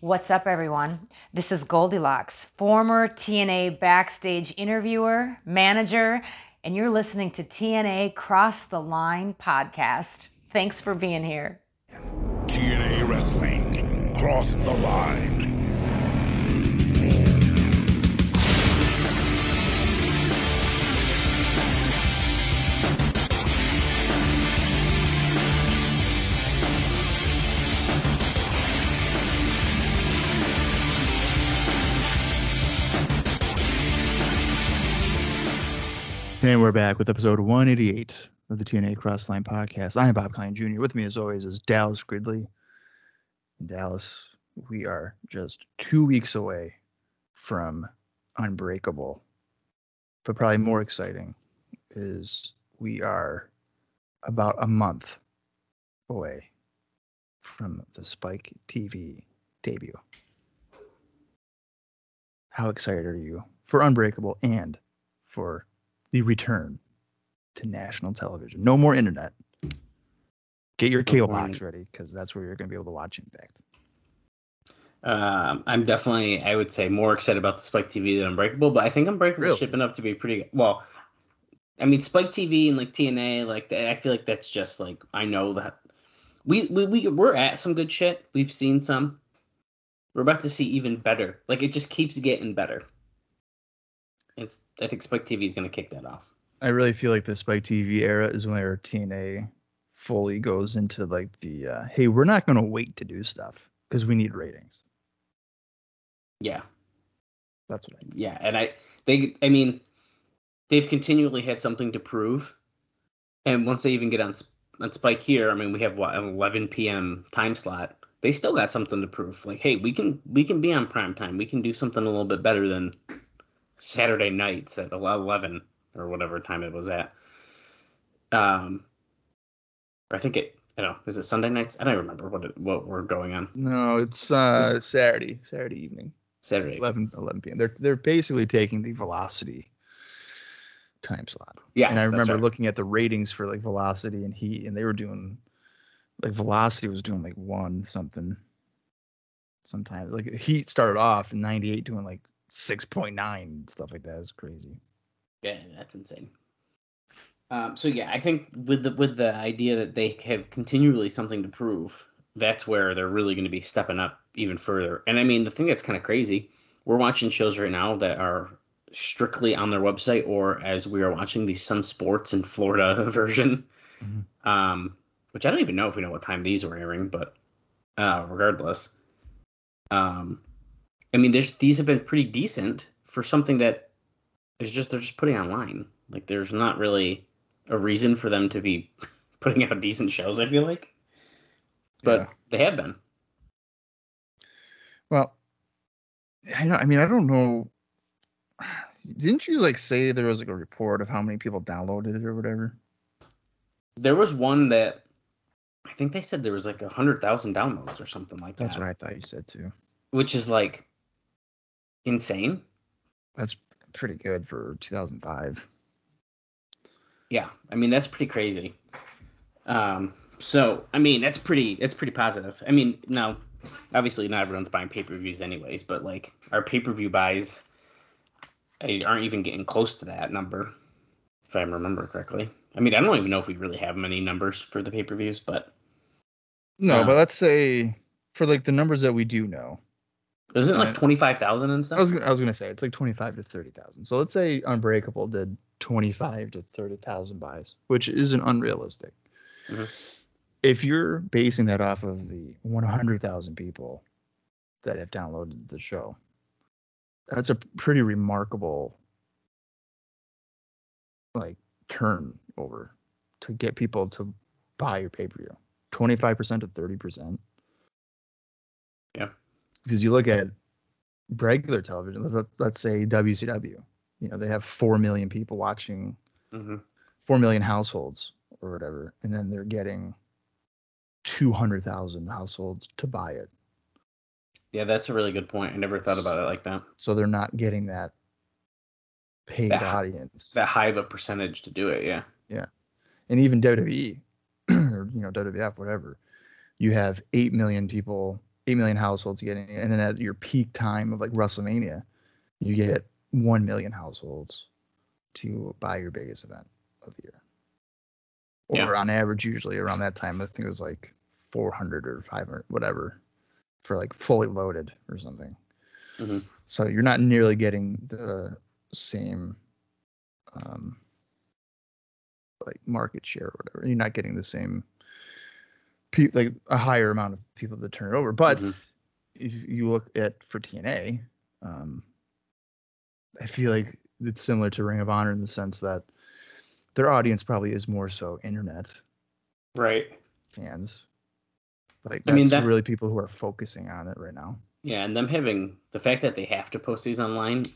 What's up, everyone? This is Goldilocks, former TNA backstage interviewer, manager, and you're listening to TNA Cross the Line podcast. Thanks for being here. TNA Wrestling, Cross the Line. And we're back with episode 188 of the TNA Crossline podcast. I am Bob Colling Jr. With me, as always, is Dallas Gridley. In Dallas, we are just two weeks away from Unbreakable. But probably more exciting is we are about a month away from the Spike TV debut. How excited are you for Unbreakable and for the return to national television. No more internet. Get your cable box ready because that's where you're going to be able to watch Impact. Um, I'm definitely, I would say, more excited about the Spike TV than Unbreakable, but I think Unbreakable Really? is shipping up to be pretty well. I mean, Spike TV and like TNA, like I feel like that's just like I know that we we we we're at some good shit. We've seen some. We're about to see even better. Like it just keeps getting better. It's I think Spike TV is going to kick that off. I really feel like the Spike TV era is where TNA fully goes into like the uh, hey, we're not going to wait to do stuff because we need ratings. Yeah, That's what I yeah, and I they I mean they've continually had something to prove, and once they even get on on Spike here, I mean we have what an 11 p.m. time slot. They still got something to prove. Like, hey, we can we can be on prime time. We can do something a little bit better than Saturday nights at 11 or whatever time it was at. Um, I think it. I don't know. Is it Sunday nights? I don't remember what it, what we're going on. No, it's uh, Saturday, Saturday evening, Saturday. 11, 11 p.m. They're they're basically taking the Velocity time slot. Yeah, and I remember looking at the ratings for like Velocity and Heat, and they were doing like Velocity was doing like one something. Sometimes like Heat started off in '98 doing like 6.9 stuff like that. It's crazy. Yeah, that's insane. Um, so yeah, I think with the with the idea that they have continually something to prove, that's where they're really going to be stepping up even further. And I mean, the thing that's kind of crazy, we're watching shows right now that are strictly on their website, or as we are watching the Sun Sports in Florida version, Mhm. um, which I don't even know if we know what time these were airing, but uh, regardless, um, I mean, there's these have been pretty decent for something that is just they're just putting online. Like there's not really a reason for them to be putting out decent shows. I feel like, but Yeah. they have been. Well, I know. I mean, I don't know. Didn't you like say there was like a report of how many people downloaded it or whatever? There was one that I think they said there was like a hundred thousand downloads or something like That's that, That's what I thought you said too. which is like insane. That's pretty good for 2005. Yeah, I mean that's pretty crazy. Um, so I mean that's pretty that's pretty positive. I mean now, obviously not everyone's buying pay per views anyways, but like our pay per view buys aren't even getting close to that number, if I remember correctly. I mean I don't even know if we really have many numbers for the pay per views, but No, but let's say for like the numbers that we do know, isn't it like twenty five thousand and stuff? I was gonna- I was gonna say it's like 25 to 30,000. So let's say Unbreakable did 25 to 30,000 buys, which isn't unrealistic. Mhm. If you're basing that off of the 100,000 people that have downloaded the show, that's a pretty remarkable like turnover to get people to buy your pay-per-view. 25% to 30%. Yeah. Because you look at regular television, let- let's say WCW, you know, they have 4 million people watching, hmm 4 million households or whatever, and then they're getting 200,000 households to buy it. Yeah, that's a really good point. I never thought about it like that. So they're not getting that paid That- audience. That high of a percentage to do it. Yeah. Yeah. and even WWE or you know WWF, whatever, you have eight million people eight million households getting it, and then at your peak time of like WrestleMania, you get one million households to buy your biggest event of the year. Or Yeah. on average, usually around that time, I think it was like 400 or 500, whatever, for like fully loaded or something. Mhm. So you're not nearly getting the same, um, like market share or whatever. You're not getting the same, pe- like a higher amount of people to turn it over. But Mhm. if you look at for TNA, um, I feel like it's similar to Ring of Honor in the sense that their audience probably is more so internet Right. fans. Like I that's mean, that- really people who are focusing on it right now. Yeah, and them having the fact that they have to post these online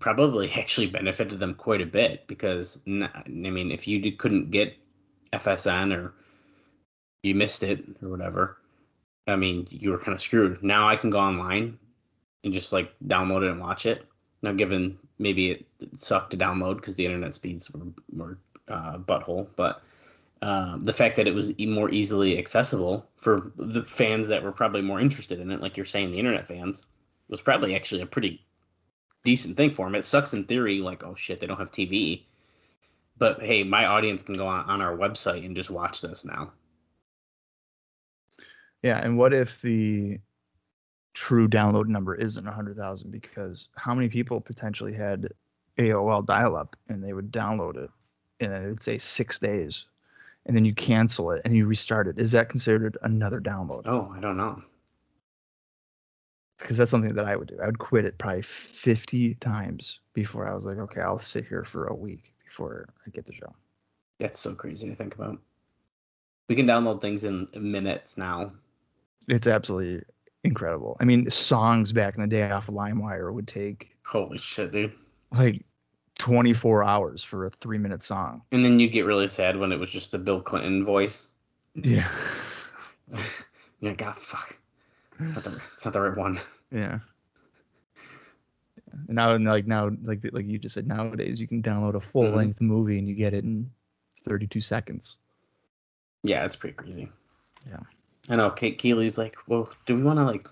probably actually benefited them quite a bit because I mean, if you couldn't get FSN or you missed it or whatever, I mean, you were kind of screwed. Now I can go online and just like download it and watch it. Now, given maybe it sucked to download because the internet speeds were were uh, butthole, but um, the fact that it was more easily accessible for the fans that were probably more interested in it, like you're saying, the internet fans, was probably actually a pretty decent thing for them. It sucks in theory, like, oh shit, they don't have TV. But hey, my audience can go on, on our website and just watch this now. Yeah, and what if the true download number isn't 100,000 because how many people potentially had AOL dial up and they would download it and it would say 6 days and then you cancel it and you restart it. Is that considered another download? Oh, I don't know. Because that's something that I would do. I would quit it probably 50 times before I was like, okay, I'll sit here for a week before I get the show. That's so crazy to think about. We can download things in minutes now. It's absolutely incredible. I mean, songs back in the day off of LimeWire would take Holy shit, dude. like like 24 hours for a three minute song. And then you get really sad when it was just the Bill Clinton voice. Yeah. You're like, God, fuck. It's not the, it's not the right one. Yeah. And now, like now, like like you just said, nowadays you can download a full mm-hmm. length movie and you get it in 32 seconds. Yeah, it's pretty crazy. Yeah. I know. Kate Keeley's like, well, do we want to like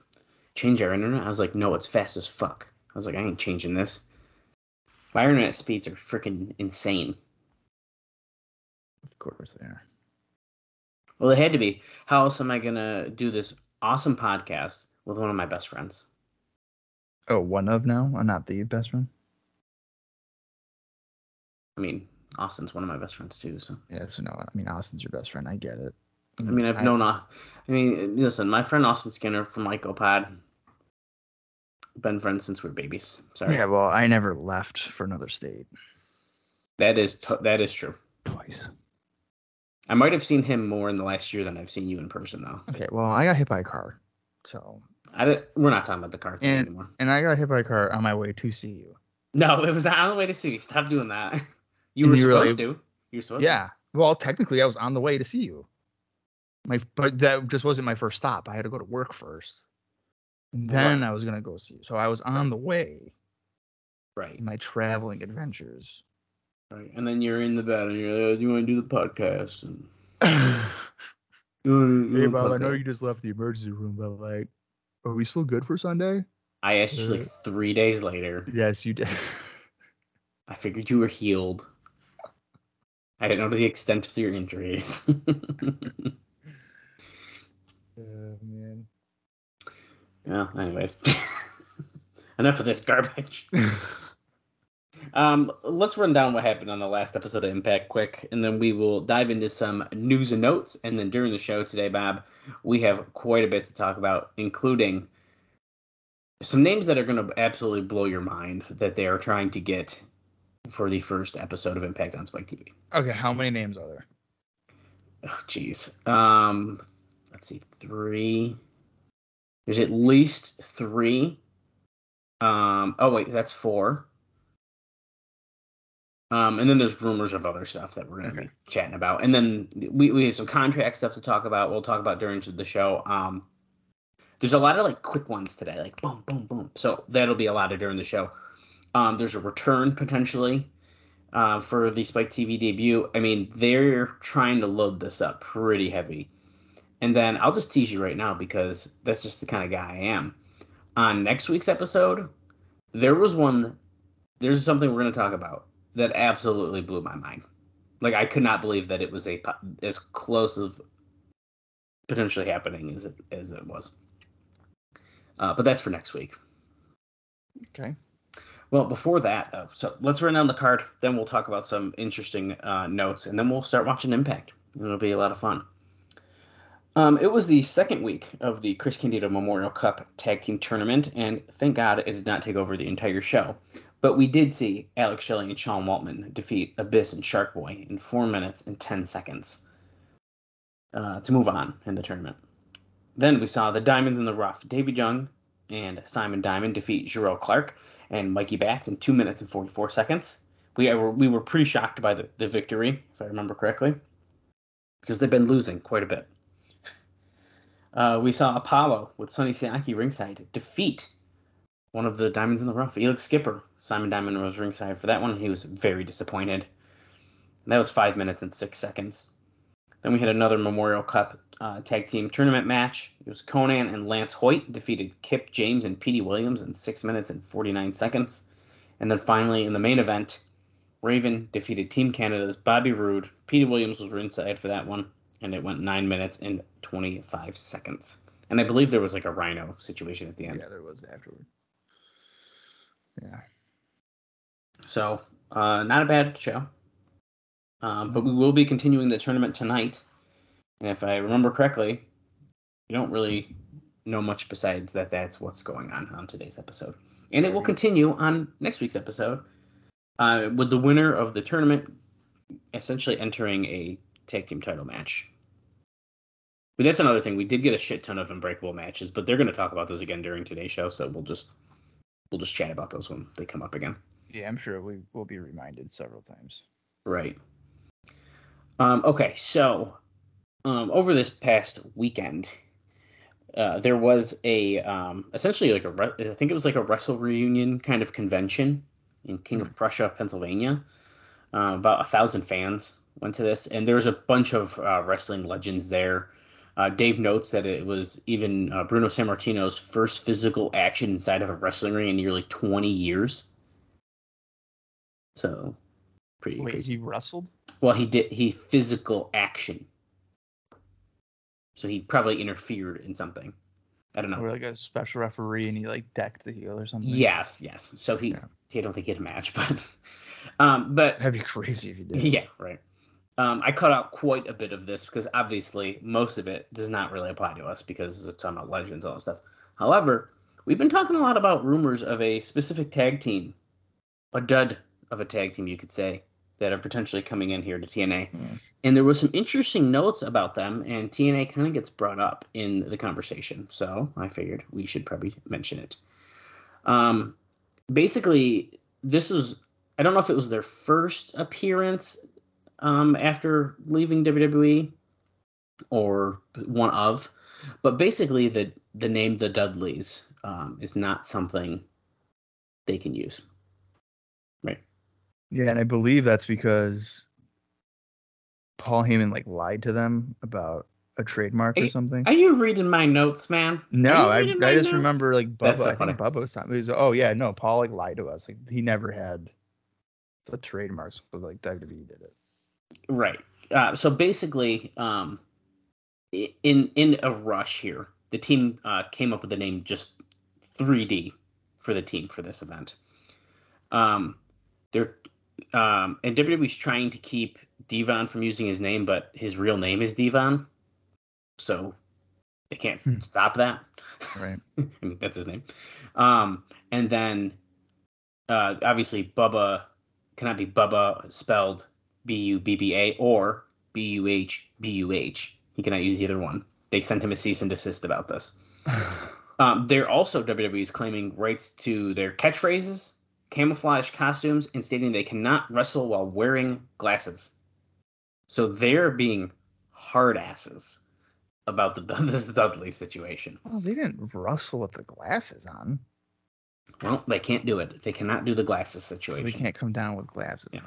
change our internet? I was like, no, it's fast as fuck. I was like, I ain't changing this. My internet speeds are freaking insane. Of course they are. Well, they had to be. How else am I gonna do this awesome podcast with one of my best friends? Oh, one of now, uh, not the best friend. I mean, Austin's one of my best friends too. So Yeah, so no, I mean Austin's your best friend. I get it. I mean, I've known. Uh, I mean, listen, my friend Austin Skinner from Lycopod. Been friends since we were babies. Sorry. Yeah, well, I never left for another state That is t- that is true. twice. I might have seen him more in the last year than I've seen you in person, though. Okay, well, I got hit by a car, so I di- we're not talking about the car thing And- anymore. and I got hit by a car on my way to see you. No, it was not on the way to see you. Stop doing that. You And were you were supposed like- to. You were supposed Yeah. Well, technically, I was on the way to see you. My, but that just wasn't my first stop. I had to go to work first, and Right. then I was gonna go see you. So I was on the way. Right. my traveling adventures. right. And then you're in the bed and you're like, oh, do you want to do the podcast? And hey, you do the Bob, I know you just left the emergency room, but like, are we still good for Sunday? I asked you like three days later. Yes, you did. I figured you were healed. I didn't know the extent of your injuries. Oh man. yeah. Anyways, enough of this garbage. Um, let's run down what happened on the last episode of Impact quick, and then we will dive into some news and notes. And then during the show today, Bob, we have quite a bit to talk about, including some names that are going to absolutely blow your mind that they are trying to get for the first episode of Impact on Spike TV. okay, how many names are there? Oh, jeez. Um, let's see, three. There's at least three. Um, oh wait, that's four. Um, and then there's rumors of other stuff that we're gonna Okay. be chatting about, and then we we have some contract stuff to talk about. We'll talk about during the show. Um, there's a lot of like quick ones today, like boom, boom, boom. So that'll be a lot of during the show. Um, there's a return potentially uh, for the Spike TV debut. I mean, they're trying to load this up pretty heavy. And then I'll just tease you right now because that's just the kind of guy I am. On next week's episode, there was one, there's something we're going to talk about that absolutely blew my mind. Like, I could not believe that it was a as close of potentially happening as it, as it was. Uh, but that's for next week. Okay. Well, before that, though, so let's run down the card. Then we'll talk about some interesting uh, notes, and then we'll start watching Impact. It'll be a lot of fun. Um, it was the second week of the Chris Candido Memorial Cup Tag Team Tournament, and thank God it did not take over the entire show. But we did see Alex Shelley and Sean Waltman defeat Abyss and Shark Boy in four minutes and ten seconds uh, to move on in the tournament. Then we saw the Diamonds in the Rough, Davy Young and Simon Diamond defeat Jerrelle Clark and Mikey Batts in two minutes and 44 seconds. We were, we were pretty shocked by the, the victory, if I remember correctly, because they've been losing quite a bit. Uh, we saw Apollo with Sonny Siaki ringside defeat one of the Diamonds in the Rough, Elix Skipper. Simon Diamond was ringside for that one. He was very disappointed. And that was five minutes and six seconds. Then we had another Memorial Cup uh, tag team tournament match. It was Konnan and Lance Hoyt defeated Kip James and Petey Williams in six minutes and 49 seconds. And then finally, in the main event, Raven defeated Team Canada's Bobby Roode. Petey Williams was ringside for that one, and it went nine minutes and 25 seconds. And I believe there was like a rhino situation at the end. Yeah, there was afterward. Yeah. So, uh, not a bad show. Um, but we will be continuing the tournament tonight. And if I remember correctly, you don't really know much besides that that's what's going on on today's episode. And it will continue on next week's episode uh, with the winner of the tournament essentially entering a tag team title match. But that's another thing. We did get a shit ton of unbreakable matches, but they're going to talk about those again during today's show, so we'll just we'll just chat about those when they come up again. Yeah, I'm sure we will be reminded several times. Right. Um, okay, so um, over this past weekend, uh, there was a um, essentially like a re- I think it was like a wrestle reunion kind of convention in King of Prussia, Pennsylvania. Uh, about a thousand fans went to this, and there was a bunch of uh, wrestling legends there. Uh, Dave notes that it was even uh, Bruno Sammartino's first physical action inside of a wrestling ring in nearly 20 years. So, pretty Wait, crazy. he wrestled? Well, he did he physical action. So he probably interfered in something. I don't know. Or like a special referee and he like decked the heel or something? Yes, yes. So he, Yeah. he I don't think he had a match, but um, but That'd be crazy if he did. yeah, right. Um, I cut out quite a bit of this because obviously most of it does not really apply to us because it's talking about legends and all that stuff. However, we've been talking a lot about rumors of a specific tag team, a dud of a tag team, you could say, that are potentially coming in here to TNA. Hmm. And there was some interesting notes about them, and TNA kind of gets brought up in the conversation. So I figured we should probably mention it. Um, basically, this is I don't know if it was their first appearance um, after leaving WWE or one of, but basically the the name the Dudleys um, is not something they can use. Right. Yeah, and I believe that's because Paul Heyman like lied to them about a trademark Are or something. Are you reading my notes, man? no, I, you reading my I just notes? remember like Bubba. so I think Bubba was talking. He was, oh yeah, no, Paul like lied to us. Like he never had the trademarks, but like WWE did it. Right. Uh, so basically, um, in in a rush here, the team uh, came up with the name just 3D for the team for this event. Um, they're um, and WWE's trying to keep Devon from using his name, but his real name is Devon, so they can't Hmm. stop that. Right. I mean, that's his name. Um, and then uh, obviously Bubba cannot be Bubba spelled B U B B A or B U H B U H. He cannot use either one. They sent him a cease and desist about this. Um, they're also WWE is claiming rights to their catchphrases, camouflage costumes, and stating they cannot wrestle while wearing glasses. So they're being hard asses about the this Dudley situation. well, they didn't wrestle with the glasses on, Well, they can't do it. They cannot do the glasses so situation. they can't come down with glasses. Yeah.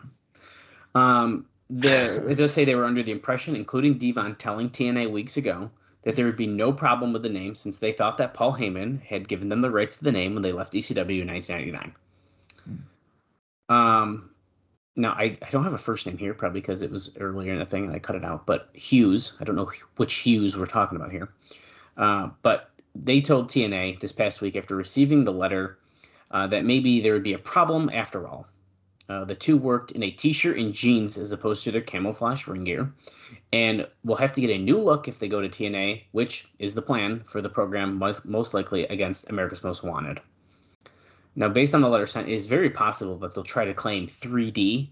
Um, the it does say they were under the impression, including Devon telling TNA weeks ago, that there would be no problem with the name since they thought that Paul Heyman had given them the rights to the name when they left ECW in 1999. Um, now I, I don't have a first name here, probably because it was earlier in the thing and I cut it out. But Hughes, I don't know which Hughes we're talking about here. Uh, but they told TNA this past week after receiving the letter uh, that maybe there would be a problem after all. Uh, the two worked in a t-shirt and jeans as opposed to their camouflage ring gear, and will have to get a new look if they go to TNA, which is the plan for the program most, most likely against America's Most Wanted. Now, based on the letter sent, it is very possible that they'll try to claim 3D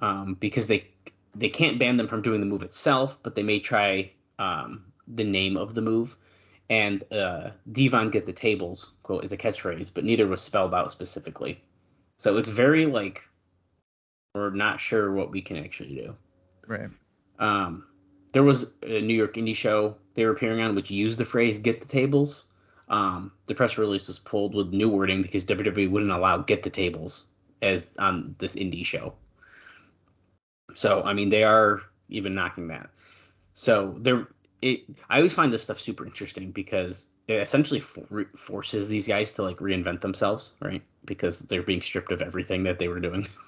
um, because they they can't ban them from doing the move itself, but they may try um, the name of the move. And uh, Devon get the tables quote is a catchphrase, but neither was spelled out specifically. So it's very like we're not sure what we can actually do. Right. Um, there was a New York indie show they were appearing on which used the phrase "get the tables." Um, the press release was pulled with new wording because WWE wouldn't allow "get the tables" as on this indie show. So I mean, they are even knocking that. So there, it. I always find this stuff super interesting because it essentially for, forces these guys to like reinvent themselves, right? Because they're being stripped of everything that they were doing.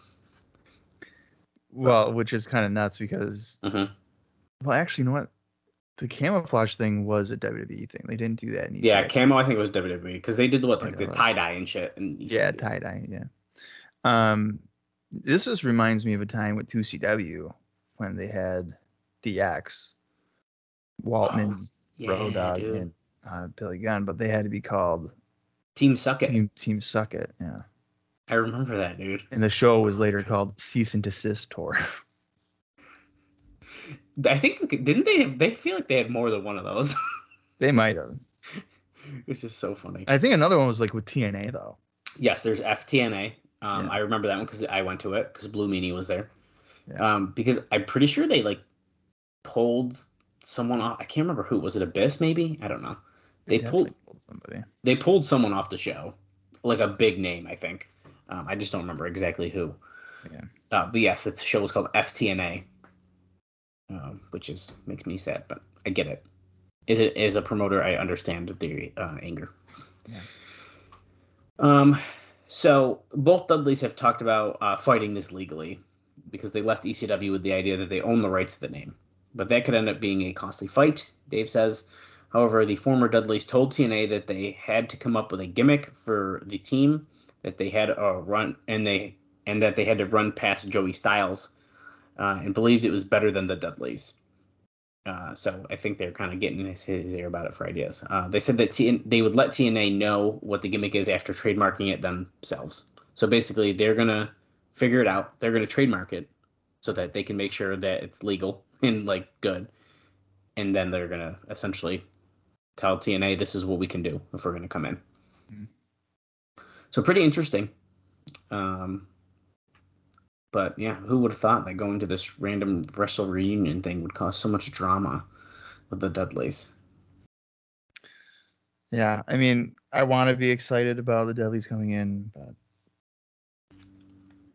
Well, which is kind of nuts because, Mhm. well, actually, you know what? The camouflage thing was a WWE thing. They didn't do that in Yeah, ECW. camo. I think it was WWE because they did what like the tie dye and shit. And Yeah, tie dye. Yeah. Um, this just reminds me of a time with 2CW when they had DX, Waltman, yeah, Road Dogg, and uh, Billy Gunn, but they had to be called Team Suck It. Team Team Suck It. Yeah. I remember that, dude. And the show was later called Cease and Desist Tour. I think didn't they? They feel like they had more than one of those. they might have. this is so funny. I think another one was like with TNA though. yes, there's FTNA. Um, Yeah. I remember that one because I went to it because Blue Meanie was there. Yeah. Um, because I'm pretty sure they like pulled someone off. I can't remember who. Was it Abyss? Maybe I don't know. They pulled pulled somebody. they pulled someone off the show, like a big name, I think. Um, I just don't remember exactly who. Yeah. Uh, but yes, the show was called FTNA, um, which is makes me sad, but I get it. Is it as a promoter, I understand the uh, anger. Yeah. Um, so both Dudleys have talked about uh, fighting this legally because they left ECW with the idea that they own the rights to the name, but that could end up being a costly fight. Dave says. However, the former Dudleys told TNA that they had to come up with a gimmick for the team, that they had a run, and they and that they had to run past Joey Styles, uh, and believed it was better than the Dudleys. Uh, so I think they're kind of getting his, his ear about it for ideas. Uh, they said that they would let TNA know what the gimmick is after trademarking it themselves. So basically, they're gonna figure it out. They're gonna trademark it so that they can make sure that it's legal and like good, and then they're gonna essentially tell TNA this is what we can do if we're gonna come in. So pretty interesting. Um, but yeah, who would have thought that going to this random wrestle reunion thing would cause so much drama with the Dudleys? Yeah, I mean, I want to be excited about the Dudleys coming in, but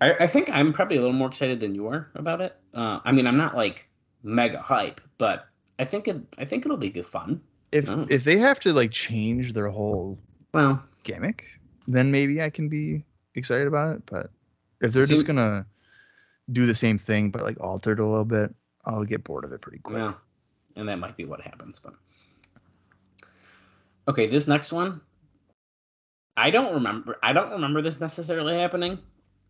I, I think I'm probably a little more excited than you are about it. Uh, I mean, I'm not like mega hype, but I think it. I think it'll be good fun. if if they have to like change their whole Well, gimmick, then maybe I can be excited about it. But if they're See- just gonna do the same thing but like altered a little bit, I'll get bored of it pretty quick. yeah, and that might be what happens. But okay, this next one, I don't remember. I don't remember this necessarily happening,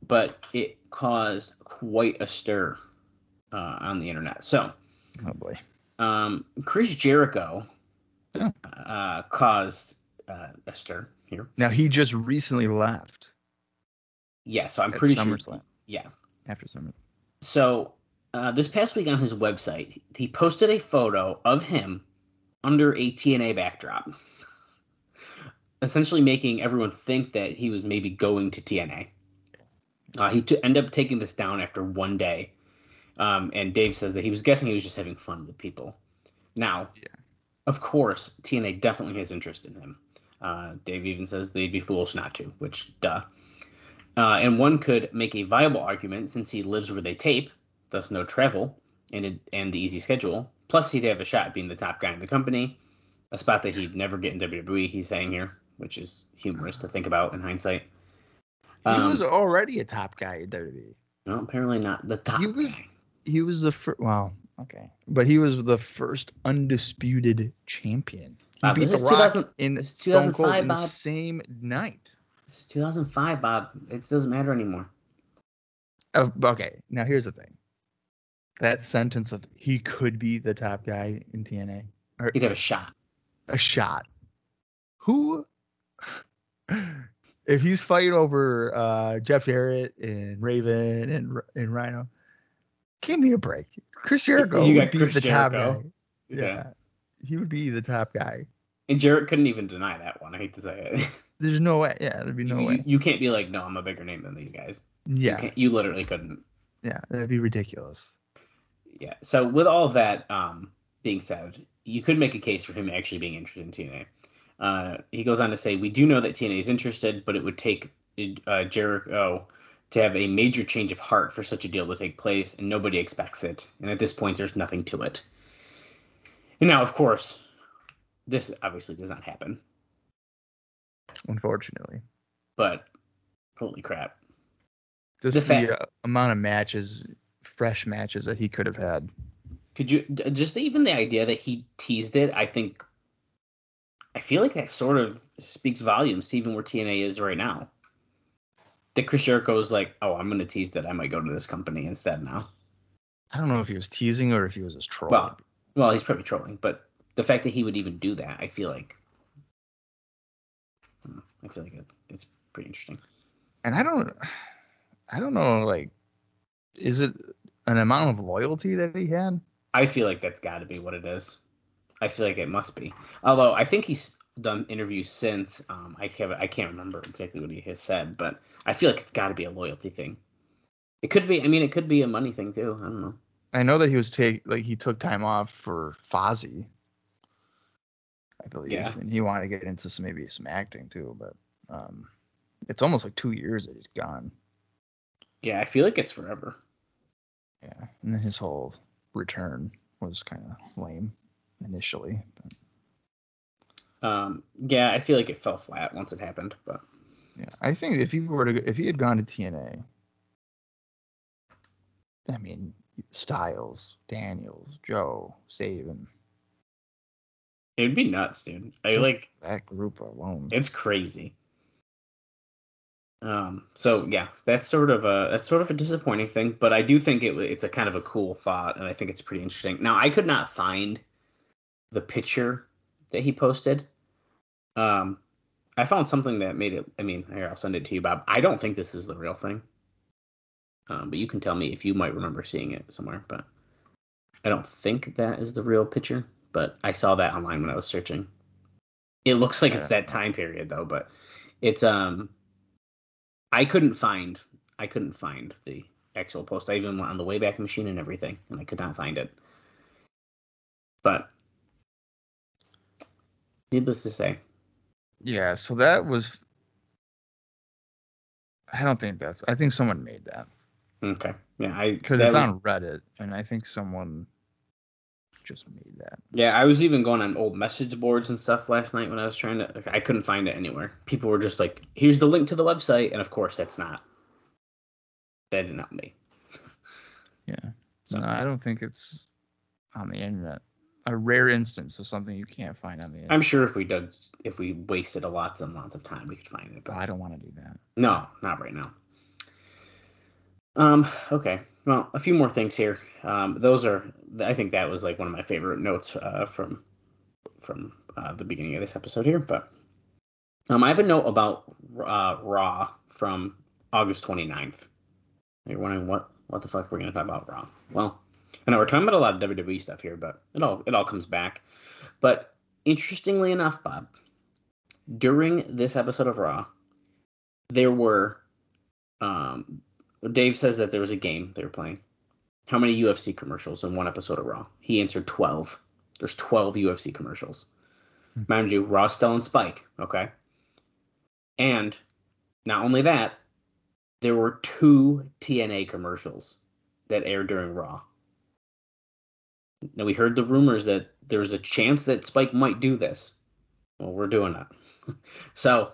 but it caused quite a stir uh, on the internet. So. Oh boy. um, Chris Jericho Yeah. uh, caused uh, a stir here. Now he just recently left Yeah, so I'm pretty sure. Yeah. after Summer. So uh, this past week on his website, he posted a photo of him under a TNA backdrop, essentially making everyone think that he was maybe going to TNA. Uh, he t- ended up taking this down after one day, um, and Dave says that he was guessing he was just having fun with people. Now, Yeah. of course, TNA definitely has interest in him. Uh, Dave even says they'd be foolish not to, which duh. Uh, and one could make a viable argument since he lives where they tape, thus no travel and it, and the easy schedule. Plus, he'd have a shot at being the top guy in the company. a spot that he'd never get in WWE. He's saying here, which is humorous to think about in hindsight. he Um, was already a top guy at WWE. no, apparently not the top. He was- guy. He was the first. Well, okay, but he was the first undisputed champion. He Bob, beat this The is Rock in this is Stone Cold 2005, in the Bob. same night. This is 2005, Bob. It doesn't matter anymore. Uh, okay, now here's the thing. That sentence of he could be the top guy in TNA, or He'd have a shot. a shot. Who, if he's fighting over uh, Jeff Jarrett and Raven and and Rhino, give me a break. Chris Jericho You would got be Chris the top Jericho. guy. Yeah. he would be the top guy. And Jarrett couldn't even deny that one. I hate to say it. There's no way. Yeah, there'd be no you, way. you can't be like, no, I'm a bigger name than these guys. You, Yeah, can't, you literally couldn't. yeah, that'd be ridiculous. Yeah. So with all of that um, being said, you could make a case for him actually being interested in TNA. Uh, he goes on to say, "We do know that TNA is interested, but it would take uh, Jericho to have a major change of heart for such a deal to take place, and nobody expects it. And at this point, there's nothing to it. And now, of course, this obviously does not happen. Unfortunately, But holy crap! just The the, uh, amount of matches, fresh matches that he could have had. Could you just even the idea that he teased it? I think I feel like that sort of speaks volumes to even where TNA is right now. That Chris Jericho's like, oh, I'm gonna tease that I might go to this company instead now. I don't know if he was teasing or if he was just trolling. Well, well, he's probably trolling, but the fact that he would even do that, I feel like, I I feel like it, it's pretty interesting. and I don't, I don't know. Like, is it an amount of loyalty that he had? I feel like that's got to be what it is. I feel like it must be. Although I think he's done interviews since. Um, I have I can't remember exactly what he has said, but I feel like it's got to be a loyalty thing. It could be. I mean, it could be a money thing too. I don't know. I know that he was take like he took time off for Fozzy, I believe, Yeah. and he wanted to get into some maybe some acting too. But um, it's almost like two years that he's gone. Yeah, I feel like it's forever. Yeah, and then his whole return was kind of lame initially. But Um, yeah, I feel like it fell flat once it happened. But yeah, I think if he were to, if he had gone to TNA, I mean Styles, Daniels, Joe, Sabin, it'd be nuts, dude. I just like that group alone. it's crazy. Um, so yeah, that's sort of a that's sort of a disappointing thing, but I do think it it's a kind of a cool thought, and I think it's pretty interesting. Now, I could not find the picture that he posted. Um, I found something that made it. I mean, here I'll send it to you, Bob. I don't think this is the real thing. Um, but you can tell me if you might remember seeing it somewhere. But I don't think that is the real picture. But I saw that online when I was searching. It looks like it's that time period though, but it's um I couldn't find I couldn't find the actual post. I even went on the Wayback Machine and everything, and I could not find it. But needless to say, Yeah, so that was. I don't think that's. I think someone made that okay, yeah, I because it's on Reddit, and I think someone just made that. Yeah, I was even going on old message boards and stuff last night when I was trying to. like, I couldn't find it anywhere. People were just like, "Here's the link to the website," and of course, that's not. That did not me. Yeah. So no, I don't think it's on the internet. A rare instance of something you can't find on the internet. I'm sure if we dug, if we wasted a lots and lots of time, we could find it. but I don't want to do that. no, not right now. Um. Okay. Well, a few more things here. Um. Those are. I think that was like one of my favorite notes uh, from from uh, the beginning of this episode here. But um, I have a note about uh, Raw from August 29th. You're wondering what what the fuck we're gonna talk about Raw? Well, I know we're talking about a lot of WWE stuff here, but it all it all comes back. But interestingly enough, Bob, during this episode of Raw, there were um, Dave says that there was a game they were playing. How many UFC commercials in one episode of Raw? He answered 12. There's 12 UFC commercials. Hmm. Mind you, Raw, Stell, and Spike, okay? And not only that, there were two TNA commercials that aired during Raw. Now we heard the rumors that there's a chance that Spike might do this. Well, we're doing it. so,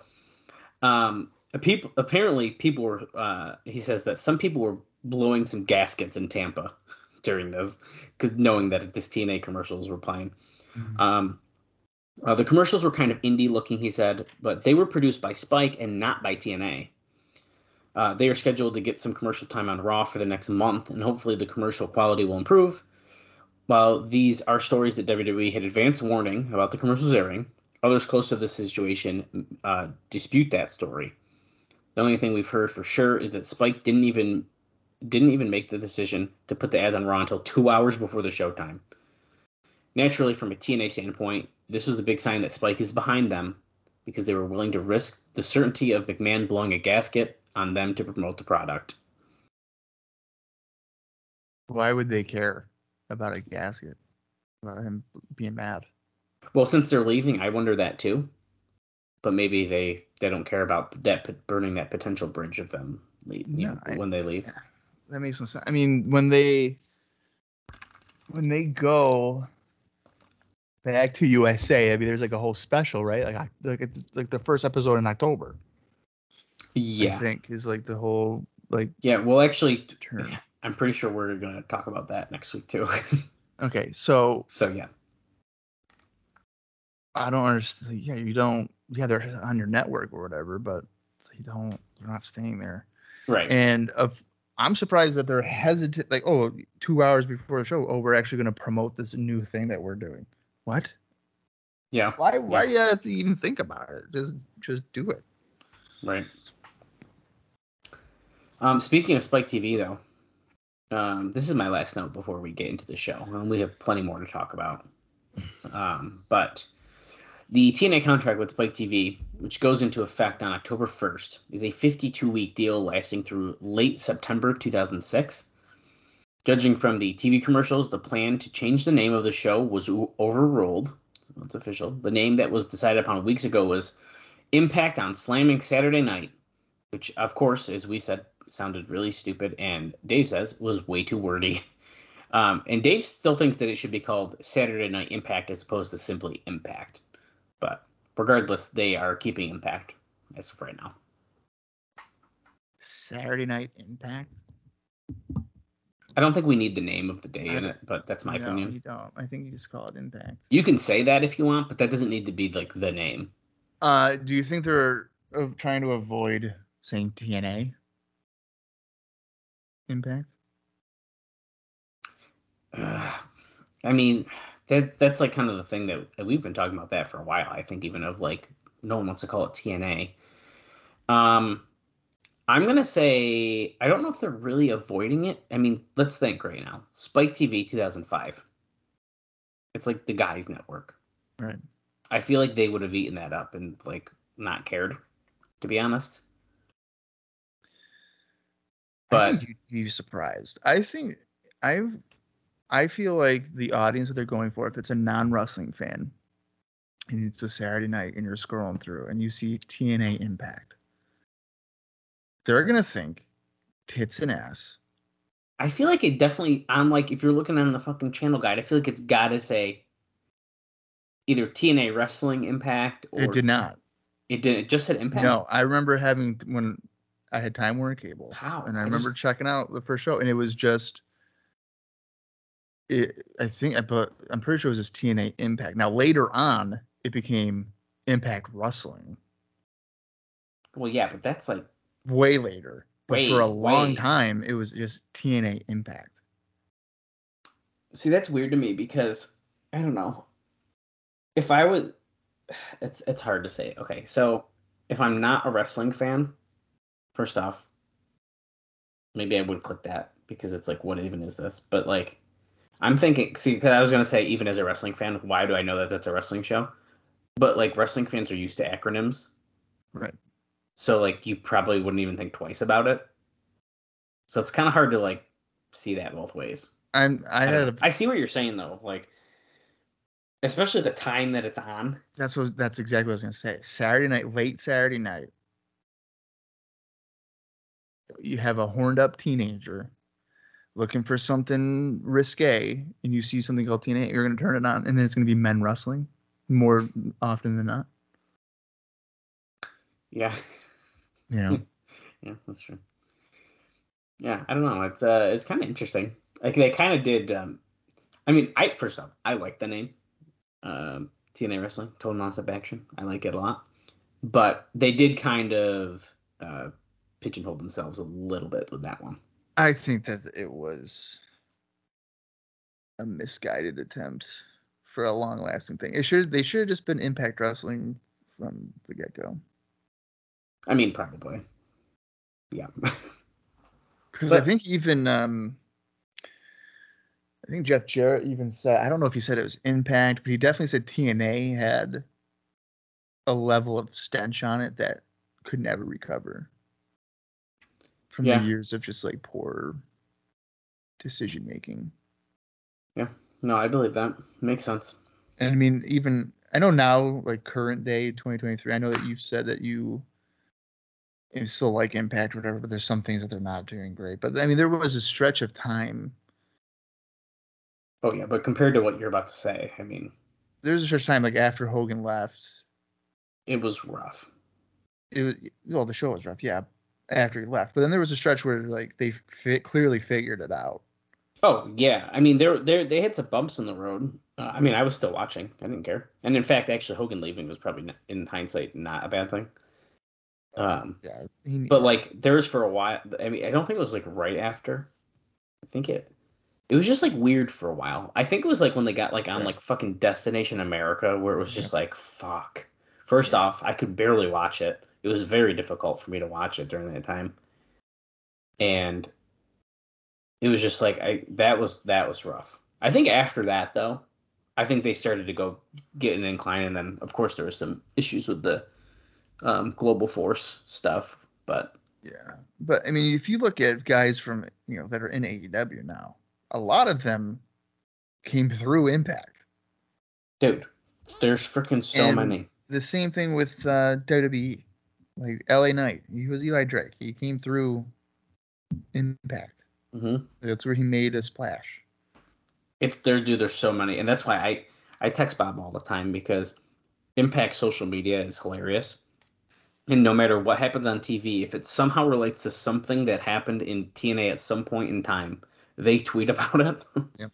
um, people apparently people were. Uh, he says that some people were blowing some gaskets in Tampa during this, because knowing that this TNA commercials were playing. Mhm. Um, uh, the commercials were kind of indie looking, he said, but they were produced by Spike and not by TNA. Uh, they are scheduled to get some commercial time on Raw for the next month, and hopefully the commercial quality will improve. While these are stories that WWE had advance warning about the commercials airing, others close to the situation uh, dispute that story. The only thing we've heard for sure is that Spike didn't even didn't even make the decision to put the ads on Raw until two hours before the showtime. Naturally, from a TNA standpoint, this was a big sign that Spike is behind them because they were willing to risk the certainty of McMahon blowing a gasket on them to promote the product. Why would they care about a gasket? About him being mad? Well, since they're leaving, I wonder that too. But maybe they they don't care about that burning that potential bridge of them you No, know, I- when they leave. That makes no sense. I mean, when they when they go back to USA, I mean, there's like a whole special, right? Like, I- like it's like the first episode in October. Yeah, I think is like the whole like yeah. Well, actually, term. I'm pretty sure we're gonna talk about that next week too. Okay, so so yeah, I don't understand. Yeah, you don't. Yeah, they're on your network or whatever, but they don't. They're not staying there. right. And of, I'm surprised that they're hesitant. Like, oh, two hours before the show, oh, we're actually going to promote this new thing that we're doing. What? yeah, Why? Why do you have to even think about it? Just, just do it. right. Um, speaking of Spike TV, though, um, this is my last note before we get into the show, and we have plenty more to talk about. Um, but the TNA contract with Spike TV, which goes into effect on October 1st, is a 52 week deal lasting through late September 2006. Judging from the TV commercials, the plan to change the name of the show was overruled. It's official. The name that was decided upon weeks ago was Impact on Slamming Saturday Night, which, of course, as we said, sounded really stupid, and Dave says was way too wordy. Um, and Dave still thinks that it should be called Saturday Night Impact as opposed to simply Impact. But regardless, they are keeping Impact as of right now. Saturday Night Impact. I don't think we need the name of the day in it, but that's my no, opinion. you don't. I think you just call it Impact. You can say that if you want, but that doesn't need to be like the name. Uh, do you think they're uh, trying to avoid saying TNA? Impact. Uh, I mean, that that's like kind of the thing that that we've been talking about that for a while. I think even of like no one wants to call it TNA. Um, I'm gonna say I don't know if they're really avoiding it. I mean, let's think right now. Spike TV 2005. It's like the guys' network. Right. I feel like they would have eaten that up and like not cared, to be honest. But you'd be surprised. I think I I feel like the audience that they're going for, if it's a non-wrestling fan, and it's a Saturday night, and you're scrolling through, and you see TNA Impact, they're gonna think tits and ass. I feel like it definitely on like if you're looking on the fucking channel guide, I feel like it's gotta say either TNA Wrestling Impact or It did not. It did. It just said Impact. No, I remember having when I had Time Warner Cable, and I I remember just- checking out the first show, and it was just. It, I think I but I'm pretty sure it was just TNA Impact. Now later on, it became Impact Wrestling. Well, yeah, but that's like way later. But Way, for a long way. time, it was just TNA Impact. see that's weird to me because I don't know if I would. It's it's hard to say. Okay, so if I'm not a wrestling fan, first off, maybe I would click that because it's like, what even is this? But like, I'm thinking, see, because I was gonna say, even as a wrestling fan, why do I know that that's a wrestling show? But like, wrestling fans are used to acronyms, Right. so like, you probably wouldn't even think twice about it. So it's kind of hard to like see that both ways. I'm I had a I see what you're saying though, like, especially the time that it's on. that's what that's exactly what I was gonna say. Saturday night, late Saturday night. You have a horned up teenager looking for something risque and you see something called TNA, you're gonna turn it on and then it's gonna be men wrestling more often than not. Yeah. You know. Yeah, that's true. Yeah, I don't know. It's uh, it's kind of interesting. Like they kind of did. Um, I mean, I first off, I like the name, um, TNA Wrestling, Total Nonstop Action. I like it a lot, but they did kind of uh, pigeonhole themselves a little bit with that one. I think that it was a misguided attempt for a long lasting thing. It should they should have just been Impact Wrestling from the get go. I mean, probably. Yeah. Because I think even um I think Jeff Jarrett even said I don't know if he said it was Impact, but he definitely said TNA had a level of stench on it that could never recover from Yeah. the years of just like poor decision making. Yeah, no, I believe that makes sense. And I mean, even I know now, like current day, 2023. I know that you've said that you you still like Impact, or whatever, but there's some things that they're not doing great. But I mean, there was a stretch of time. Oh yeah, but compared to what you're about to say, I mean, There's a stretch of time like after Hogan left. it was rough. It was well, the show was rough, yeah. After he left, but then there was a stretch where like they fi- clearly figured it out. Oh yeah, I mean they they they had some bumps in the road. Uh, I mean I was still watching. I didn't care. And in fact, actually Hogan leaving was probably not, in hindsight not a bad thing. Um, Yeah, he, but like there was for a while. I mean I don't think it was like right after. I think it. It was just like weird for a while. I think it was like when they got like on like fucking Destination America, where it was just like fuck. First off, I could barely watch it. It was very difficult for me to watch it during that time. And it was just like I that was that was rough. I think after that though, I think they started to go get an incline, and then of course there was some issues with the um, global force stuff. But yeah. But I mean, if you look at guys from you know that are in AEW now, a lot of them came through Impact. dude, there's freaking so And- many. the same thing with uh, WWE. Like LA Knight, he was Eli Drake. He came through Impact. hmm That's where he made a splash. It's there, dude. There's so many, and that's why I I text Bob all the time because Impact social media is hilarious. And no matter what happens on TV, if it somehow relates to something that happened in TNA at some point in time, they tweet about it. Yep.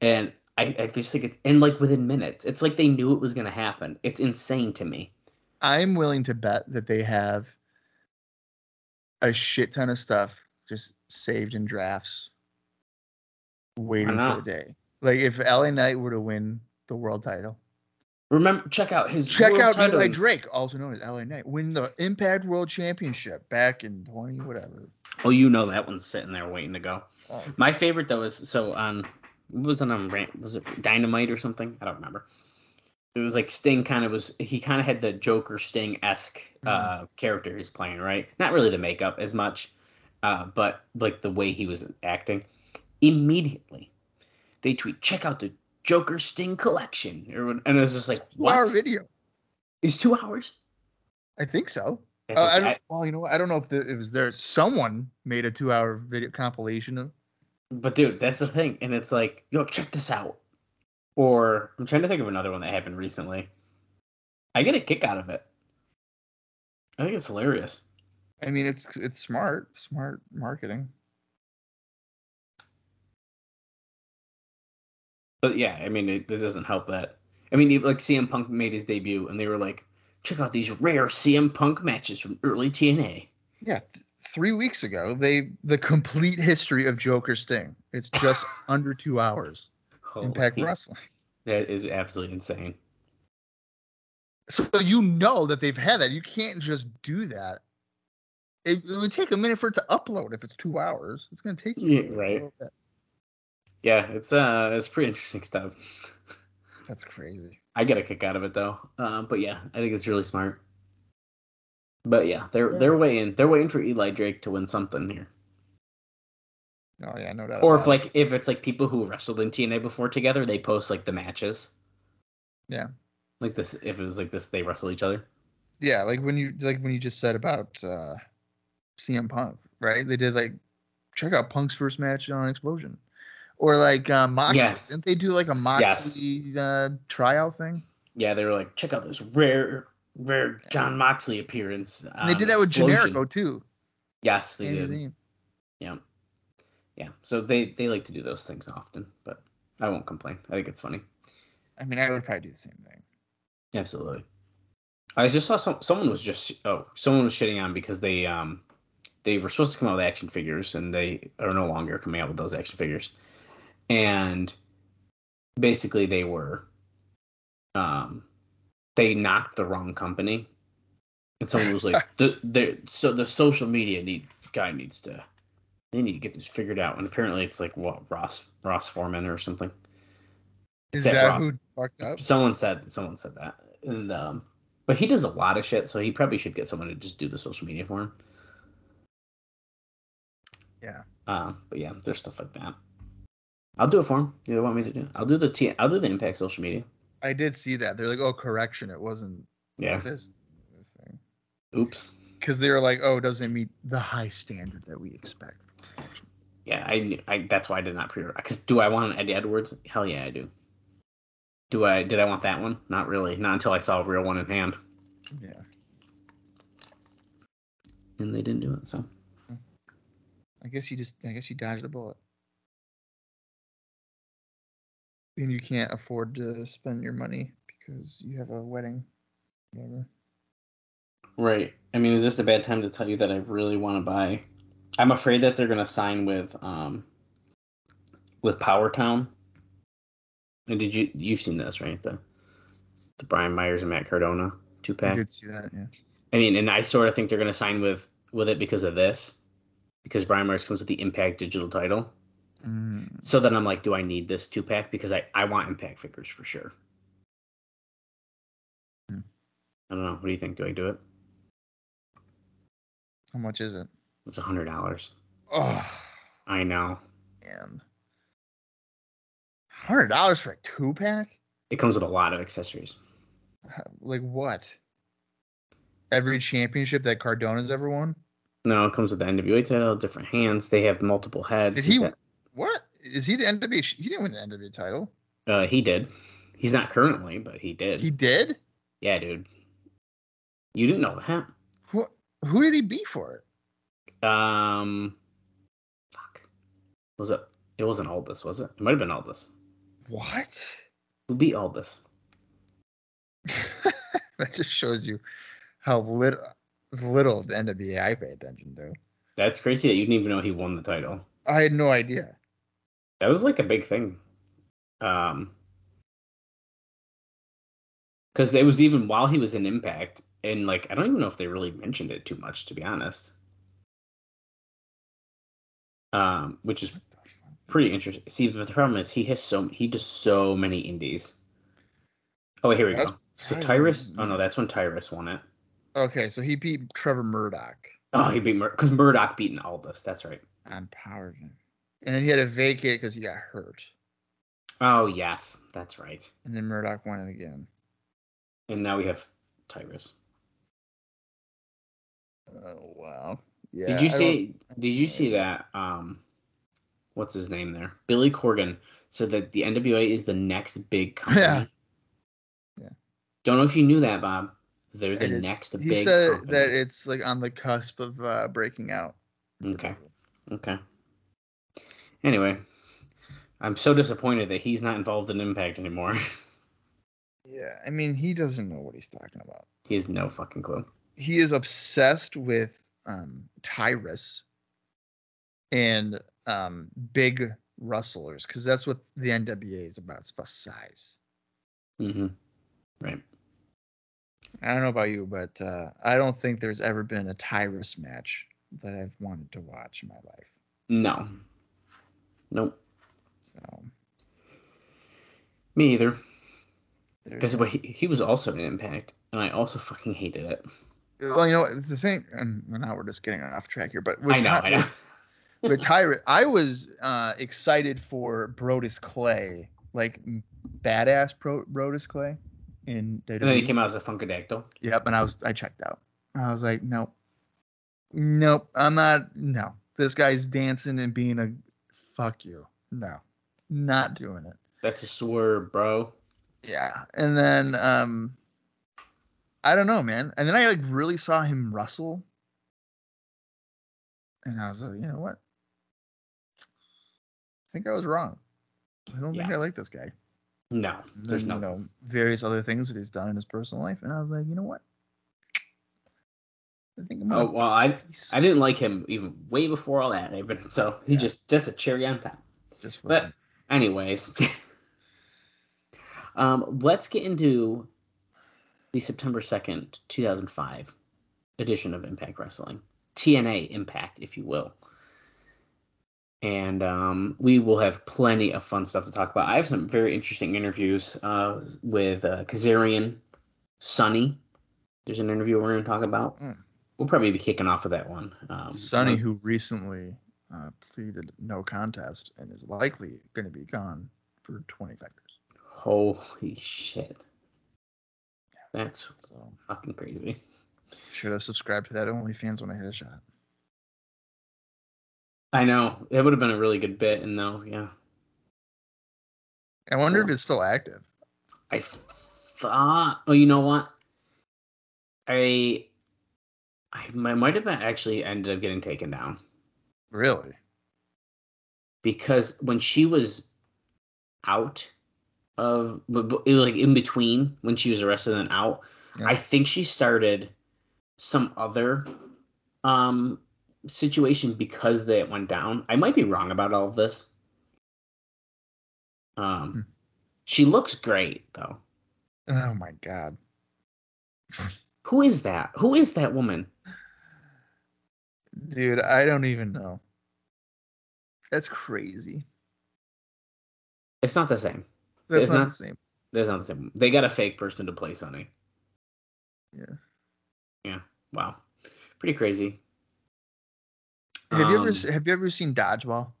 And I, I just think it's and like within minutes, it's like they knew it was gonna happen. It's insane to me. I'm willing to bet that they have a shit ton of stuff just saved in drafts, waiting for the day. Like if LA Knight were to win the world title, Remember, check out his check out title Eli Drake, also known as LA Knight, win the Impact World Championship back in 20 whatever. Oh, you know that one's sitting there waiting to go. Oh. My favorite though is so on was it on was it Dynamite or something? I don't remember. It was like Sting kind of was he kind of had the Joker Sting esque uh, character he's playing, right? Not really the makeup as much, uh, but like the way he was acting. Immediately, they tweet, "Check out the Joker Sting collection," or and I was just like, "What? video. It's two hours?" I think so. Uh, I don't, well, you know. I don't know if the, it was there. Someone made a two-hour video compilation of. But dude, that's the thing, and it's like, yo, check this out. Or I'm trying to think of another one that happened recently. I get a kick out of it. I think it's hilarious. I mean, it's it's smart, smart marketing. But yeah, I mean, it, it doesn't help that. I mean, like CM Punk made his debut, and they were like, check out these rare CM Punk matches from early TNA. Yeah, th- three weeks ago, they the complete history of Joker Sting. It's just under two hours. Impact Holy- Wrestling. That is absolutely insane. So you know that they've had that. You can't just do that. It, it would take a minute for it to upload if it's two hours. It's gonna take you. Yeah, right. Yeah, it's uh, it's pretty interesting stuff. That's crazy. I get a kick out of it though. Um, but yeah, I think it's really smart. But yeah, they're Yeah. they're waiting. They're waiting for Eli Drake to win something here. Oh yeah, no doubt. Or if like if it's like people who wrestled in TNA before together, they post like the matches. Yeah. Like this, if it was like this, they wrestle each other. yeah, like when you like when you just said about uh CM Punk, right? They did like check out Punk's first match on Explosion, or like uh, Moxley. Yes. Didn't they do like a Moxley uh, tryout thing? Yeah, they were like, check out this rare, rare Jon Moxley appearance. They did that with Explosion. Generico too. Yes, they did. Yeah, yeah. So they they like to do those things often, but I won't complain. I think it's funny. I mean, I would probably do the same thing. Absolutely. I just saw some someone was just oh someone was shitting on because they um they were supposed to come out with action figures and they are no longer coming out with those action figures, and basically they were um they knocked the wrong company, and someone was like the the so the social media need guy needs to they need to get this figured out and apparently it's like what Ross Ross Foreman or something. Is that Rock. who fucked up? Someone said someone said that, and um, but he does a lot of shit, so he probably should get someone to just do the social media for him. Yeah. Um, but yeah, there's stuff like that. I'll do it for him. You want me to do? I'll do the T. I'll do the impact social media. I did see that. They're like, oh, correction, it wasn't Yeah. this this thing. Oops. Because they were like, oh, doesn't meet the high standard that we expect. Yeah, I, I. That's why I did not pre-order. Because do I want an Eddie Edwards? Hell yeah, I do. Do I? Did I want that one? Not really. Not until I saw a real one in hand, Yeah. and they didn't do it. So I guess you just I guess you dodged a bullet. And you can't afford to spend your money because you have a wedding. Whatever. Right. I mean, is this a bad time to tell you that I really want to buy? I'm afraid that they're gonna sign with um with Power Town. And did you you've seen this right? The the Brian Myers and Matt Cardona two pack? I did see that, yeah. I mean, and I sort of think they're gonna sign with with it because of this, because Brian Myers comes with the Impact digital title. Mm, So then I'm like, do I need this two pack? Because I I want Impact figures for sure. Hmm. I don't know. What do you think? Do I do it? how much is it? It's a hundred dollars. Oh I know. man. Hundred dollars for a two pack? It comes with a lot of accessories. Like what? Every championship that Cardona's ever won? No, it comes with the NWA title, different hands. They have multiple heads. Did he got- what? Is he the NWA? He didn't win the NWA title. uh, he did. He's not currently, but he did. He did? yeah, dude. You didn't know that? Who who did he beat for it? Um, fuck. Was it? It wasn't Aldis, was it? It might have been Aldis. What? Who beat Aldis? that just shows you how little little of the NWA I pay attention to. That's crazy that you didn't even know he won the title. I had no idea. That was like a big thing. Um, because it was even while he was in Impact, and like I don't even know if they really mentioned it too much, to be honest. Um, which is pretty interesting. See, but the problem is he has so he does so many indies. Oh, here we That's go. So Tyrus. Oh no, that's when Tyrus won it. Okay, so he beat Trevor Murdoch Oh, he beat because Murdoch beat Aldis. That's right. Jam. And then he had to vacate because he got hurt. Oh yes, that's right. And then Murdoch won it again. And now we have Tyrus. Oh wow. Yeah. did you I see? Did you see that? Um, what's his name there? Billy Corgan said that the NWA is the next big company. Yeah. Yeah. Don't know if you knew that, Bob. They're the next He big. said company. that it's like on the cusp of uh, breaking out. Okay. Okay. Anyway, I'm so disappointed that he's not involved in Impact anymore. Yeah, I mean, he doesn't know what he's talking about. he has no fucking clue. He is obsessed with um, Tyrus and um, big rustlers because that's what the NWA is about. It's about size. Mm-hmm. Right. I don't know about you, but uh, I don't think there's ever been a Tyrus match that I've wanted to watch in my life. No. Nope. So Me either. Because he, he was also in Impact, and I also fucking hated it. Well, you know what, the thing, and now we're just getting off track here, but with I know, Ty- I know. with, with Tyrus, I was uh, excited for Brodus Clay, like badass Pro- Brodus Clay in WWE. And then he came out as a Funkadactyl. Yep, and I was I checked out. I was like, nope, nope, I'm not. No, this guy's dancing and being a fuck you. No, not doing it. That's a swerve, bro. Yeah, and then um, I don't know, man. And then I like really saw him wrestle, and I was like, you know what? I think I was wrong. I don't think I like this guy. No, And there's then, no. you know various other things that he's done in his personal life, and I was like, you know what? I think I'm Oh well, I peace. I didn't like him even way before all that. Even so, he Yeah. just just a cherry on top. just But anyways, um, let's get into the September second, two thousand five edition of Impact Wrestling, TNA Impact, if you will. And um, we will have plenty of fun stuff to talk about. I have some very interesting interviews uh, with uh, Kazarian, Sunny. There's an interview we're going to talk about. Mm. We'll probably be kicking off with that one. Um, Sunny, who recently uh, pleaded no contest and is likely going to be gone for 25 years. Holy shit. That's So fucking crazy. should have subscribed to that OnlyFans when I hit a shot. I know. It would have been a really good bit, and though, yeah. I wonder if it's still active. I thought. Oh, you know what? I, I might have actually ended up getting taken down Really? because when she was out of like in between when she was arrested and out, Yeah. I think she started some other um situation because they went down. I might be wrong about all of this. Um Hmm. she looks great though. Oh my god. Who is that? Who is that woman? Dude, I don't even know. That's crazy. It's not the same. That's It's not, not- the same. That's not the same. They got a fake person to play Sunny. Yeah. Yeah. Wow. Pretty crazy. Have you ever Um, have you ever seen Dodgeball?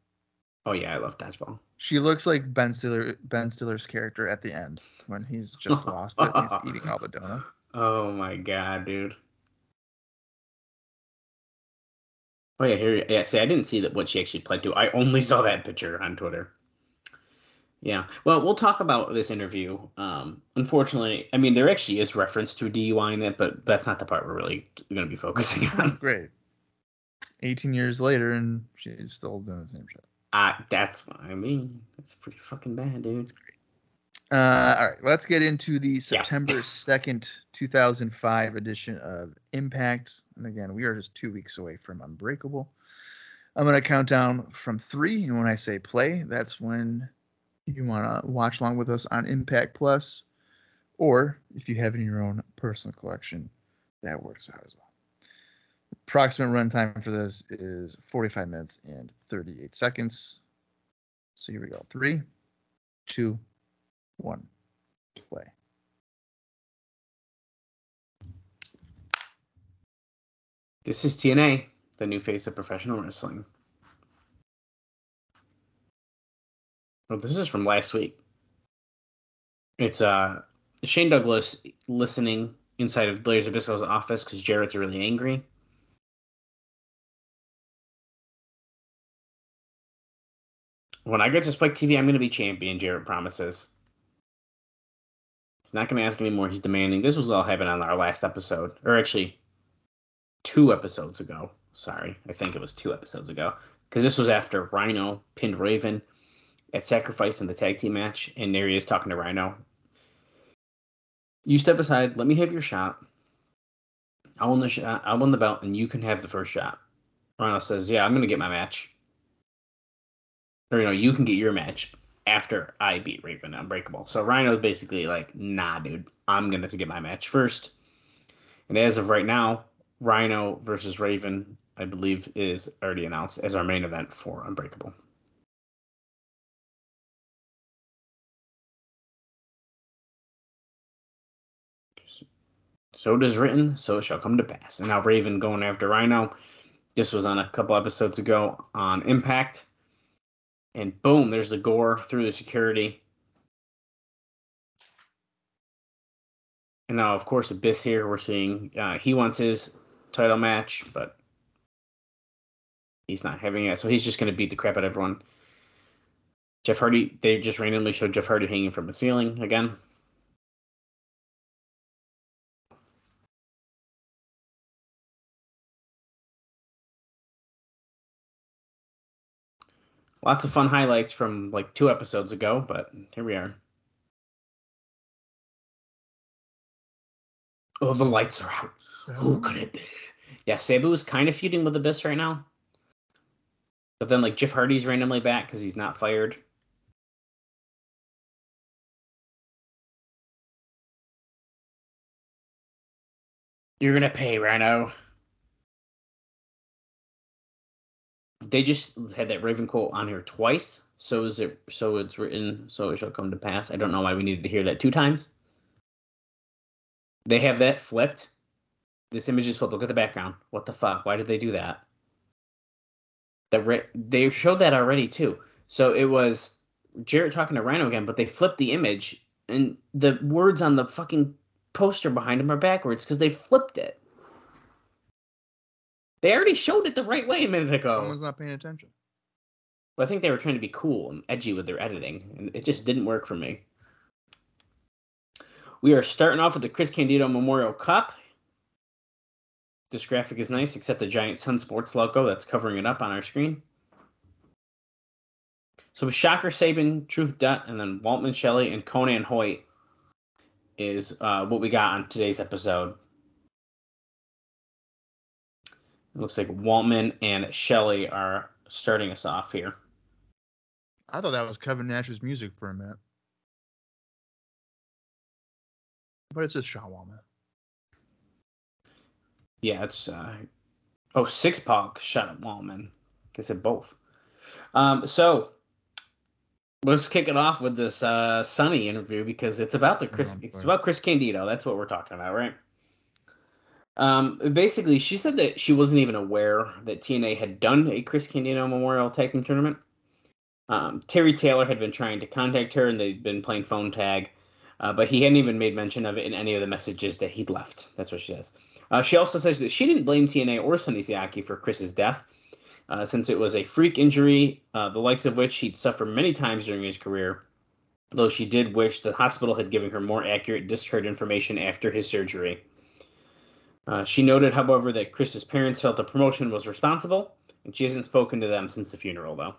Oh yeah, I love dodgeball. She looks like Ben Stiller Ben Stiller's character at the end when he's just lost it. He's eating all the donuts. Oh my god, dude. Oh yeah, here. Yeah, see, I didn't see that what she actually played to. I only saw that picture on Twitter. Yeah. Well, we'll talk about this interview. Um, unfortunately, I mean, there actually is reference to a DUI in it, but that's not the part we're really going to be focusing on. Great. 18 years later and she's still doing the same shit. Uh, that's what I mean. That's pretty fucking bad, dude. it's Uh, all right, let's get into the Yeah. September 2nd, 2005 edition of Impact. And again, we are just two weeks away from Unbreakable. I'm going to count down from three. And when I say play, that's when you want to watch along with us on Impact Plus. Or if you have it in your own personal collection, that works out as well. Approximate runtime for this is 45 minutes and 38 seconds. So here we go. Three, two, one, play. This is TNA, the new face of professional wrestling. Well, this is from last week. It's uh Shane Douglas listening inside of Larry Zbyszko's office because Jarrett's really angry. When I get to Spike TV, I'm going to be champion, Jarrett promises. He's not going to ask anymore. He's demanding. This was all happening on our last episode. Or actually, two episodes ago. Sorry, I think it was two episodes ago. Because this was after Rhino pinned Raven at Sacrifice in the tag team match, and there he is talking to Rhino. You step aside. Let me have your shot. I'll win the shot. I'll win the belt, and you can have the first shot. Rhino says, "Yeah, I'm gonna get my match." Or you know, you can get your match after I beat Raven Unbreakable. So Rhino's basically like, "Nah, dude, I'm gonna have to get my match first. And as of right now, Rhino versus Raven, I believe, is already announced as our main event for Unbreakable. So it is written, so it shall come to pass. And now Raven going after Rhino. This was on a couple episodes ago on Impact. And boom, there's the gore through the security. And now, of course, Abyss here, we're seeing uh, he wants his title match, but he's not having it, so he's just going to beat the crap out of everyone. Jeff Hardy, they just randomly showed Jeff Hardy hanging from the ceiling again. Lots of fun highlights from like two episodes ago, but here we are. Oh, the lights are out. Who could it be? Yeah, Sabu is kind of feuding with Abyss right now. But then, like, Jeff Hardy's randomly back because he's not fired. You're gonna pay, Rhino. They just had that Raven quote on here twice, so is it? So it's written, so it shall come to pass. I don't know why we needed to hear that two times. They have that flipped. This image is flipped. Look at the background. What the fuck? Why did they do that? The they showed that already too. So it was Jarrett talking to Rhino again, but they flipped the image, and the words on the fucking poster behind him are backwards because they flipped it. They already showed it the right way a minute ago. Someone's not paying attention. Well, I think they were trying to be cool and edgy with their editing, and it just didn't work for me. We are starting off with the Chris Candido Memorial Cup. This graphic is nice, except the giant Sun Sports logo that's covering it up on our screen. So with Shocker Sabin, Truth Dutt, and then Waltman Shelley and Konnan Hoyt is uh, what we got on today's episode. It looks like Waltman and Shelley are starting us off here. I thought that was Kevin Nash's music for a minute. But it's just Sean Waltman. Yeah, it's uh oh six pack shut up Waltman. They said both. Um so let's kick it off with this uh Sunny interview because it's about the Chris it's about Chris Candido. That's what we're talking about, right? Um basically she said that she wasn't even aware that TNA had done a Chris Candido Memorial Tag Team tournament. Um, Terry Taylor had been trying to contact her and they'd been playing phone tag, uh, but he hadn't even made mention of it in any of the messages that he'd left. That's what she says. Uh, she also says that she didn't blame TNA or Sonny Siaki for Chris's death, uh, since it was a freak injury, uh, the likes of which he'd suffered many times during his career. Though she did wish the hospital had given her more accurate discharge information after his surgery. Uh, she noted, however, that Chris's parents felt the promotion was responsible, and she hasn't spoken to them since the funeral, though.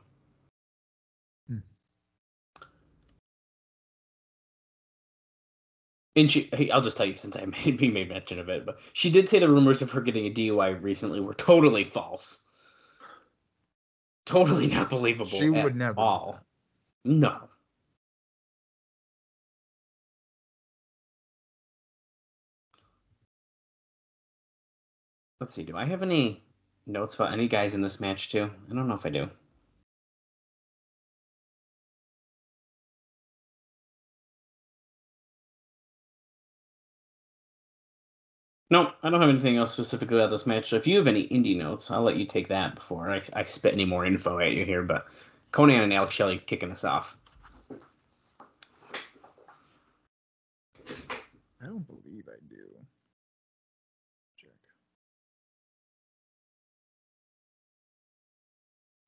And she, hey, I'll just tell you since I made, made mention of it, but she did say the rumors of her getting a DUI recently were totally false. Totally not believable. She at would never all. No. Let's see. Do I have any notes about any guys in this match too? I don't know if I do. No, I don't have anything else specifically about this match. So if you have any indie notes, I'll let you take that before I, I spit any more info at you here. But Konnan and Alex Shelley kicking us off. I don't believe I do. Check.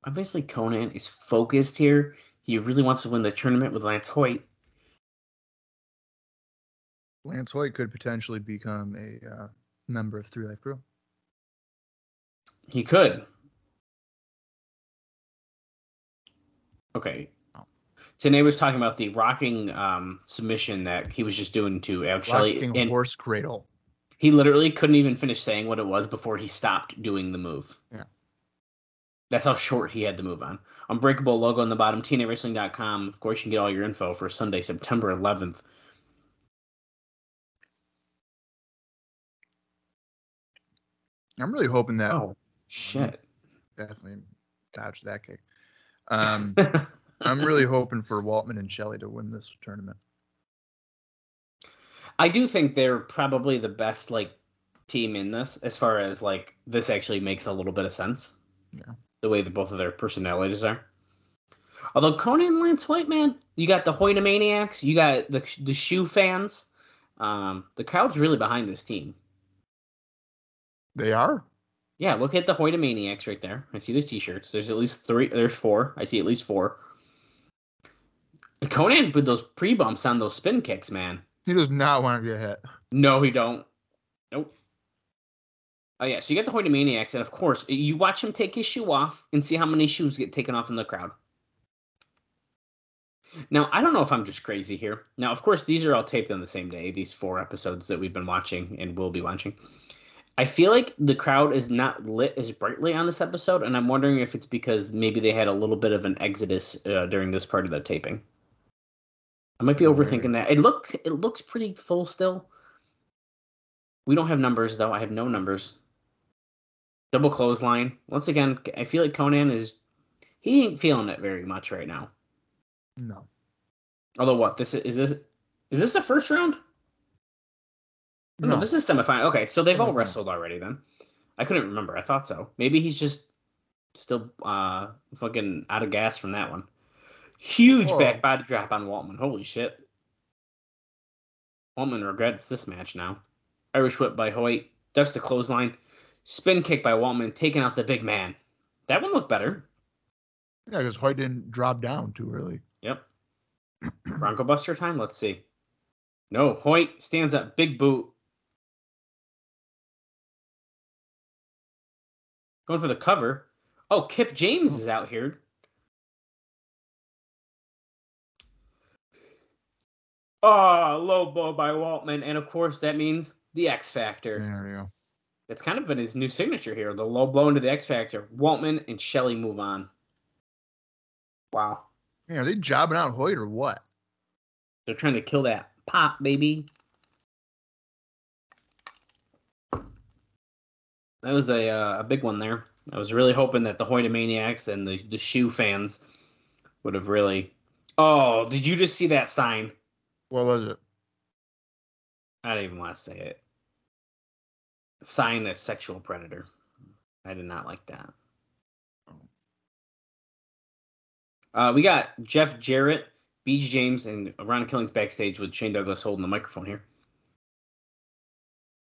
Obviously, Konnan is focused here. He really wants to win the tournament with Lance Hoyt. Lance Hoyt could potentially become a uh, member of 3Live Kru. He could. Okay. Tenay was talking about the rocking um, submission that he was just doing to Alex Shelley, Rocking and horse cradle. he literally couldn't even finish saying what it was before he stopped doing the move. Yeah. That's how short he had to move on. Unbreakable logo on the bottom, TNAWrestling.com. Of course, you can get all your info for Sunday, September 11th. I'm really hoping that Oh, shit. definitely dodged that kick. Um, I'm really hoping for Waltman and Shelley to win this tournament. I do think they're probably the best like team in this, as far as like this actually makes a little bit of sense. Yeah. The way that both of their personalities are. Although Konnan and Lance Hoyt, man, you got the Hoytomaniacs, you got the the shoe fans. Um, the crowd's really behind this team. They are. Yeah, look at the Hoyt Maniacs right there. I see the t-shirts. There's at least three. There's four. I see at least four. Konnan with those pre bumps on those spin kicks, man. He does not want to get hit. No, he don't. Nope. Oh yeah, so you get the Hoyt Maniacs, and of course, you watch him take his shoe off and see how many shoes get taken off in the crowd. Now, I don't know if I'm just crazy here. Now, of course, these are all taped on the same day, these four episodes that we've been watching and will be watching. I feel like the crowd is not lit as brightly on this episode, and I'm wondering if it's because maybe they had a little bit of an exodus uh, during this part of the taping. I might be overthinking that. It look it looks pretty full still. We don't have numbers though. I have no numbers. Double clothesline. Once again, I feel like Konnan is he ain't feeling it very much right now. No. Although what this is, is this is this the first round? Oh, No, this is semifinal. Okay, so they've all wrestled already then. I couldn't remember. I thought so. Maybe he's just still uh fucking out of gas from that one. Huge back body drop on Waltman. Holy shit. Waltman regrets this match now. Irish whip by Hoyt. Ducks the clothesline. Spin kick by Waltman, taking out the big man. That one looked better. Yeah, because Hoyt didn't drop down too early. Yep. Bronco Buster time? Let's see. No, Hoyt stands up, big boot. Going for the cover. Oh, Kip James is out here. Oh, low blow by Waltman. And of course, that means the X Factor. There we go. That's kind of been his new signature here. The low blow into the X Factor. Waltman and Shelley move on. Wow. Are they jobbing out Hoyt or what? They're trying to kill that pop, baby. That was a uh, a big one there. I was really hoping that the Hoyt Maniacs and the the shoe fans would have really. Oh, did you just see that sign? What was it? I don't even want to say it. Sign a sexual predator. I did not like that. Uh, we got Jeff Jarrett, B.G. James, and Ron Killings backstage with Shane Douglas holding the microphone here.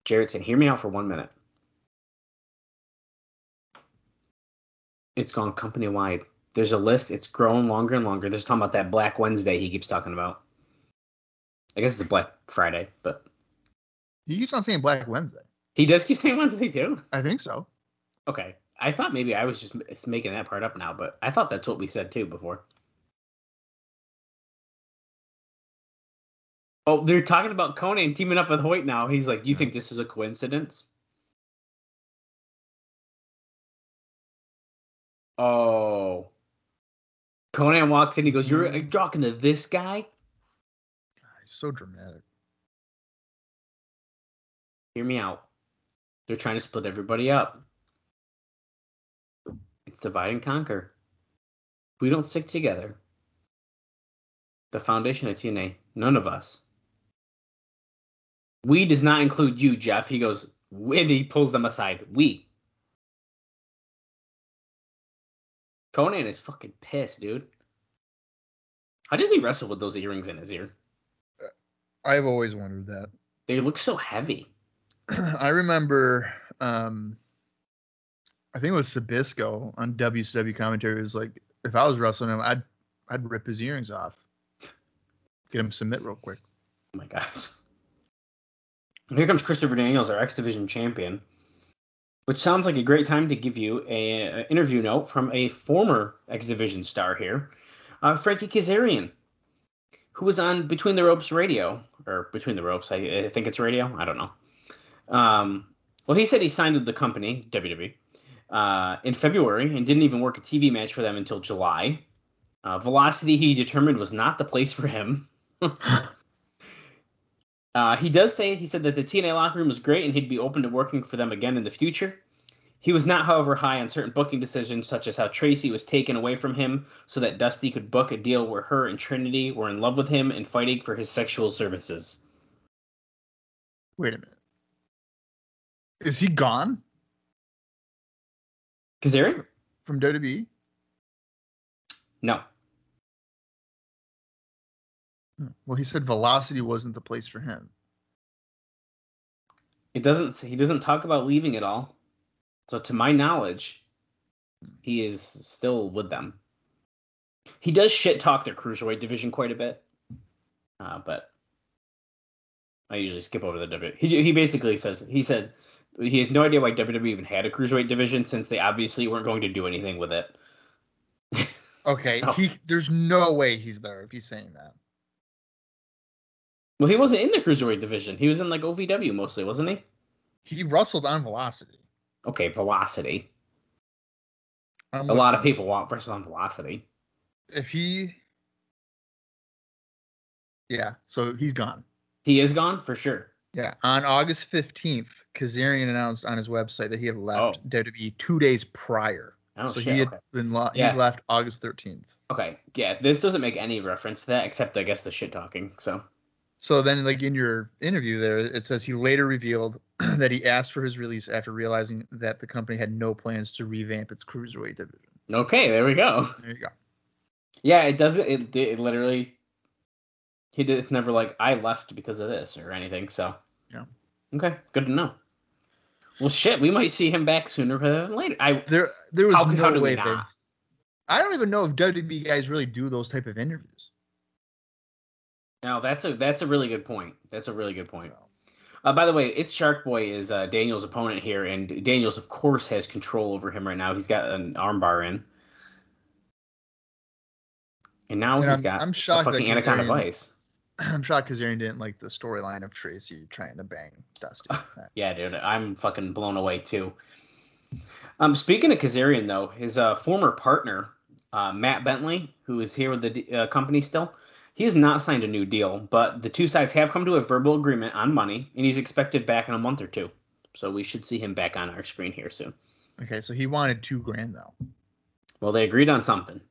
Jarrett saying, Hear me out for one minute. It's gone company wide. There's a list. It's growing longer and longer. There's talking about that Black Wednesday he keeps talking about. I guess it's Black Friday, but He keeps on saying Black Wednesday. He does keep saying Wednesday too. I think so. Okay. I thought maybe I was just making that part up now, but I thought that's what we said too before. Oh, they're talking about Konnan teaming up with Hoyt now. He's like, "Do you think this is a coincidence?" Oh. Konnan walks in. He goes, "You're, talking to this guy? God, he's so dramatic. Hear me out. They're trying to split everybody up. It's divide and conquer. If we don't stick together, the foundation of TNA, none of us. We does not include you, Jeff. He goes, and he pulls them aside. We. Konnan is fucking pissed, dude. How does he wrestle with those earrings in his ear? I've always wondered that. They look so heavy. I remember, um, I think it was Zbyszko on WCW commentary. It was like, if I was wrestling him, I'd I'd rip his earrings off, get him submit real quick. Oh my gosh. Here comes Christopher Daniels, our X Division champion, which sounds like a great time to give you a, interview note from a former X Division star here, uh, Frankie Kazarian, who was on Between the Ropes Radio or Between the Ropes. I, I think it's radio. I don't know. Um, well, he said he signed with the company WWE uh, in February and didn't even work a TV match for them until July. Uh, Velocity, he determined, was not the place for him. Uh, he does say he said that the TNA locker room was great and he'd be open to working for them again in the future. He was not, however, high on certain booking decisions, such as how Tracy was taken away from him so that Dusty could book a deal where her and Trinity were in love with him and fighting for his sexual services. Wait a minute. Is he gone Kazarian? from? WWE? No. Hmm. Well, he said Velocity wasn't the place for him. It doesn't. He doesn't talk about leaving at all. So to my knowledge, he is still with them. He does shit talk their cruiserweight division quite a bit, uh, but I usually skip over the W. He he basically says he said he has no idea why WWE even had a cruiserweight division since they obviously weren't going to do anything with it. Okay, So- he there's no way he's there if he's saying that. Well, he wasn't in the cruiserweight division. He was in like OVW mostly, wasn't he? He wrestled on Velocity. Okay, Velocity. I'm A lot of people want wrestle on Velocity. If he, yeah, so he's gone. He is gone for sure. Yeah, on August fifteenth, Kazarian announced on his website that he had left Oh. WWE two days prior. Oh so shit. he had okay. been lo- Yeah. he left August thirteenth. okay. Yeah, this doesn't make any reference to that except I guess the shit talking. So So then, like in your interview there, it says he later revealed that he asked for his release after realizing that the company had no plans to revamp its cruiserweight division. okay, there we go. There you go. Yeah, it doesn't. It, it literally. He did. It's never like I left because of this or anything. So. Yeah. Okay, good to know. Well, shit, we might see him back sooner rather than later. I There, there was how, no how way. They. I don't even know if WWE guys really do those type of interviews. No, that's a that's a really good point. That's a really good point. So, Uh, by the way, it's Shark Boy is uh, Daniel's opponent here, and Daniels, of course, has control over him right now. He's got an armbar in, and now And he's I'm- got I'm a shocked that fucking Anaconda Vise. I'm shocked Kazarian didn't like the storyline of Tracy trying to bang Dusty. Yeah, dude, I'm fucking blown away too. Um, speaking of Kazarian, though, his uh, former partner uh, Matt Bentley, who is here with the uh, company still, he has not signed a new deal, but the two sides have come to a verbal agreement on money, and he's expected back in a month or two. So we should see him back on our screen here soon. okay, so he wanted two grand though. Well, they agreed on something.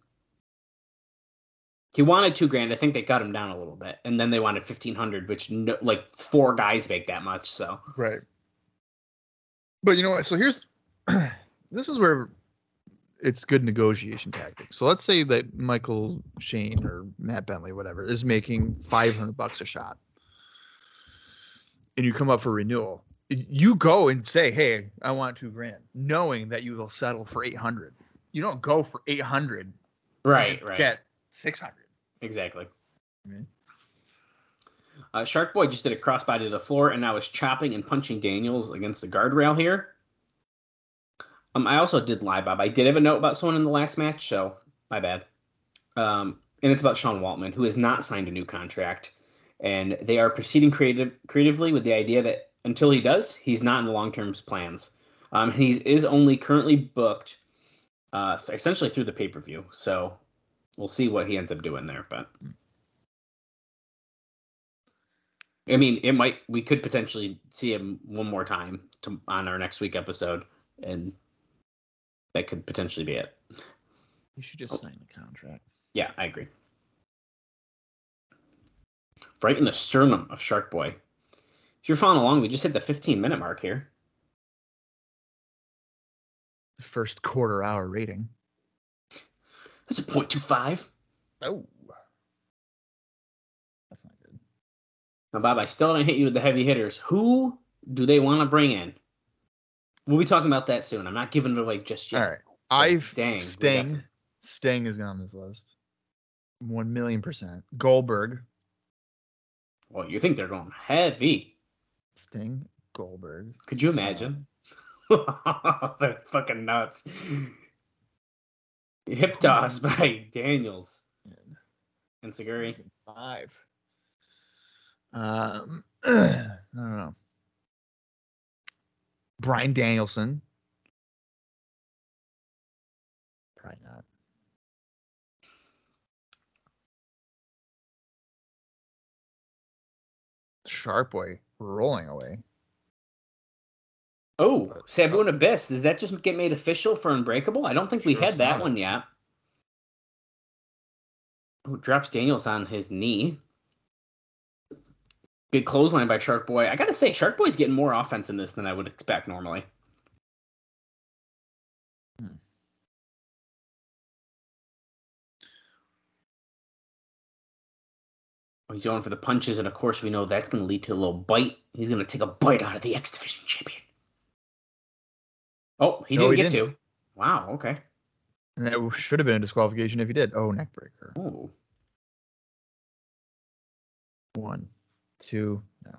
He wanted two grand. I think they cut him down a little bit, and then they wanted fifteen hundred, which no, like four guys make that much. So Right. But you know what? So here's this is where it's good negotiation tactics. So let's say that Michael Shane or Matt Bentley, whatever, is making 500 bucks a shot. And you come up for renewal. You go and say, "Hey, I want 2 grand," knowing that you will settle for 800. You don't go for 800 right, right, get 600. exactly. Mhm. Uh, Shark Boy just did a crossbody to the floor and now is chopping and punching Daniels against the guardrail here. Um, I also did lie, Bob. I did have a note about someone in the last match, so my bad. Um, and it's about Sean Waltman, who has not signed a new contract, and they are proceeding creative creatively with the idea that until he does, he's not in the long term plans. Um, he is only currently booked, uh, essentially through the pay per view. So we'll see what he ends up doing there, but. I mean, it might. We could potentially see him one more time to, on our next week episode, and that could potentially be it. You should just Oh. sign the contract. Yeah, I agree. Right in the sternum of Shark Boy. If you're following along, we just hit the 15 minute mark here. The first quarter hour rating. That's a point two five. Oh. That's not good. Now, Bob, I still haven't hit you with the heavy hitters. Who do they want to bring in? We'll be talking about that soon. I'm not giving it away just yet. All right. I've dang, we Sting. some- Sting is on this list. One million percent. Goldberg. Well, you think they're going heavy? Sting. Goldberg. Could you imagine? That's fucking nuts. Hip toss by Daniels and Seguri. Five. Um, I don't know. Bryan Danielson. Probably not. Shark Boy rolling away. Oh, Sabu and Abyss. Does that just get made official for Unbreakable? I don't think we had that sounded. one yet. Oh, drops Daniels on his knee. Good clothesline by Shark Boy. I gotta say, Shark Boy's getting more offense in this than I would expect normally. Hmm. He's going for the punches, and of course, we know that's going to lead to a little bite. He's going to take a bite out of the X Division champion. Oh, he No, didn't he get didn't. to. Wow. Okay. And that should have been a disqualification if he did. Oh, neck breaker. Ooh. One, two, no.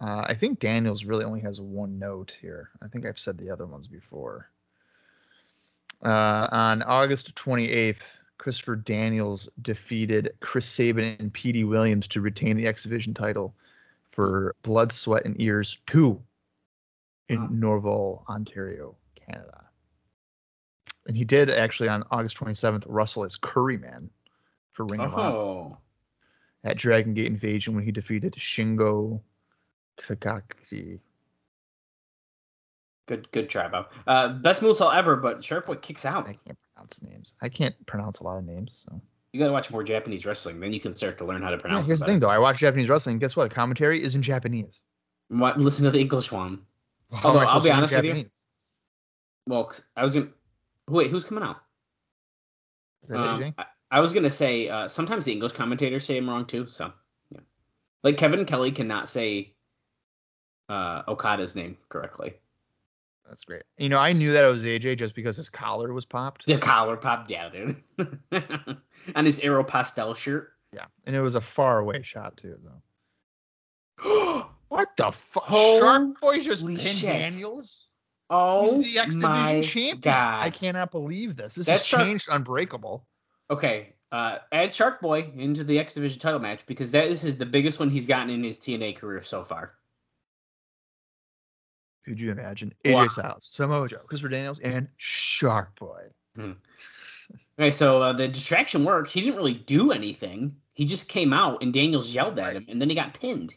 Uh, I think Daniels really only has one note here. I think I've said the other ones before. Uh, on August 28th, Christopher Daniels defeated Chris Sabin and Petey Williams to retain the X Division title for Blood, Sweat, and Ears 2 in. Norval, Ontario, Canada. And he did actually on August 27th wrestle as Curryman for Ring of Honor Oh. at Dragon Gate Invasion when he defeated Shingo Takagi. Good, good try, Bob. Uh, best moonsault ever, but Shark Boy kicks out. I can't pronounce names. I can't pronounce a lot of names. So. You gotta watch more Japanese wrestling, then you can start to learn how to Yeah, pronounce here's it. the thing, though. I watch Japanese wrestling. Guess what? Commentary is in Japanese. What, listen to the English one. Am Although, I'll be honest with you. Well, I was gonna. Wait, who's coming out? Is that Um, I, I was gonna say uh, sometimes the English commentators say him wrong too. So, yeah, like Kevin Kelly cannot say uh, Okada's name correctly. That's great. You know, I knew that it was AJ just because his collar was popped. The collar popped down, dude, and his Aeropostale shirt. Yeah, and it was a far away shot too, though. What the fuck? Shark Boy just pinned shit. Daniels. Oh He's the X my Division champion. god! I cannot believe this. This That's has Shark- changed Unbreakable. Okay, uh, add Shark Boy into the X Division title match because that is his, the biggest one he's gotten in his TNA career so far. Could you imagine? AJ Wow. Styles, Samoa Joe, Christopher Daniels, and Shark Boy. Okay, so uh, the distraction worked. He didn't really do anything. He just came out and Daniels yelled at him, and then he got pinned.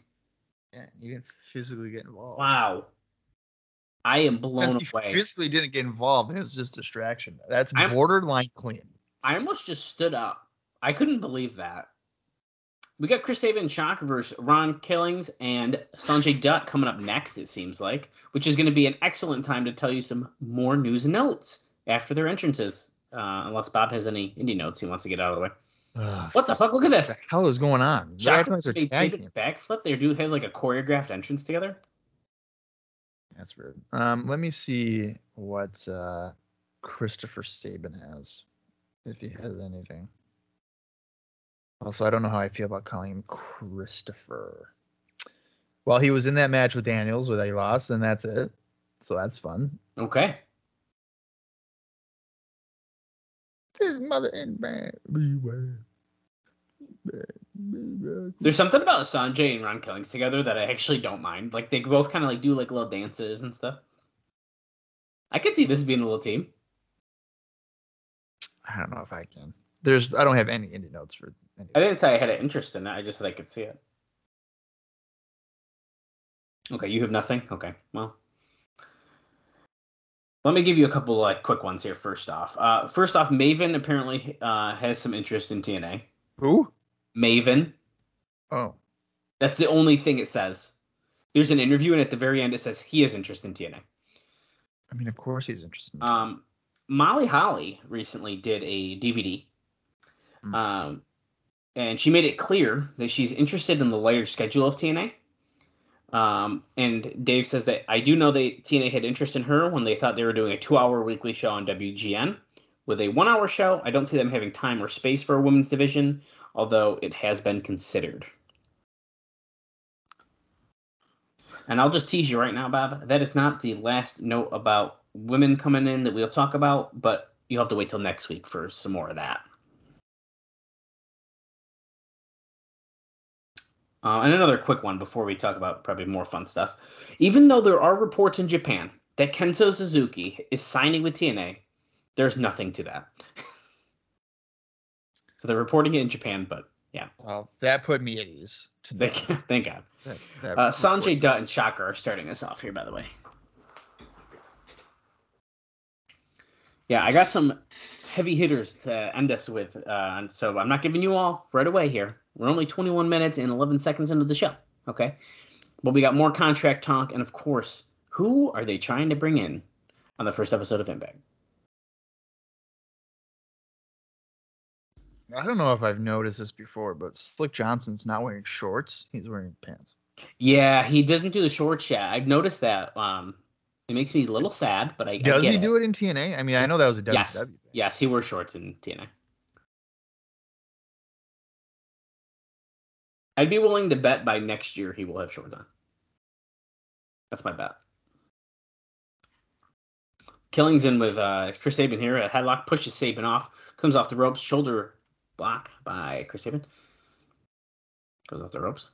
Yeah, he didn't physically get involved. Wow, I am blown Since away. physically didn't get involved, and it was just distraction. That's I'm- borderline clean. I almost just stood up. I couldn't believe that. We got Chris Sabin and Shock versus Ron Killings and Sonjay Dutt coming up next, it seems like, which is going to be an excellent time to tell you some more news and notes after their entrances. Uh, unless Bob has any indie notes he wants to get out of the way. What the fuck? Look at What this. the hell is going on? Shock acting they're made tag Sabin team. backflip. They do have like a choreographed entrance together. That's weird. Um, let me see what uh, Christopher Sabin has, if he has anything. Also, I don't know how I feel about calling him Christopher. Well, he was in that match with Daniels where he lost, and that's it. So that's fun. Okay. His mother and man, beware. There's something about Sonjay and Ron Killings together that I actually don't mind. Like they both kind of like do like little dances and stuff. I could see this being a little team. I don't know if I can. There's, I don't have any indie notes for. Any I didn't say I had an interest in it. I just said I could see it. Okay, you have nothing. Okay, well, let me give you a couple like quick ones here. First off, uh, first off, Maven apparently uh, has some interest in TNA. Who? Maven. Oh, That's the only thing it says. There's an interview, and at the very end, it says he is interested in TNA. I mean, of course he's interested. In Um, Molly Holly recently did a DVD, Mm. um, and she made it clear that she's interested in the layered schedule of TNA. Um, and Dave says that I do know that TNA had interest in her when they thought they were doing a two-hour weekly show on WGN. With a one-hour show, I don't see them having time or space for a women's division, although it has been considered. And I'll just tease you right now, Bob. That is not the last note about women coming in that we'll talk about, but you'll have to wait till next week for some more of that. Uh, and another quick one before we talk about probably more fun stuff. Even though there are reports in Japan that Kenzo Suzuki is signing with TNA, there's nothing to that. so they're reporting it in Japan, but yeah. well, that put me at ease. To know thank God. that, that Uh, Sonjay Dutt and Shocker are starting us off here, by the way. Yeah, I got some heavy hitters to end us with, uh, and so I'm not giving you all right away here. We're only 21 minutes and 11 seconds into the show, okay? But we got more contract talk, and of course, who are they trying to bring in on the first episode of Impact? I don't know if I've noticed this before, but Slick Johnson's not wearing shorts. He's wearing pants. Yeah, he doesn't do the shorts yet. I've noticed that um, It makes me a little sad, but I I Does get he do it in TNA? I mean, I know that was a WCW. Yes, thing. yes, he wears shorts in TNA. I'd be willing to bet by next year he will have shorts on. That's my bet. Killings in with uh, Chris Sabin here. A headlock pushes Sabin off, comes off the ropes, shoulder block by Chris Sabin. Goes off the ropes.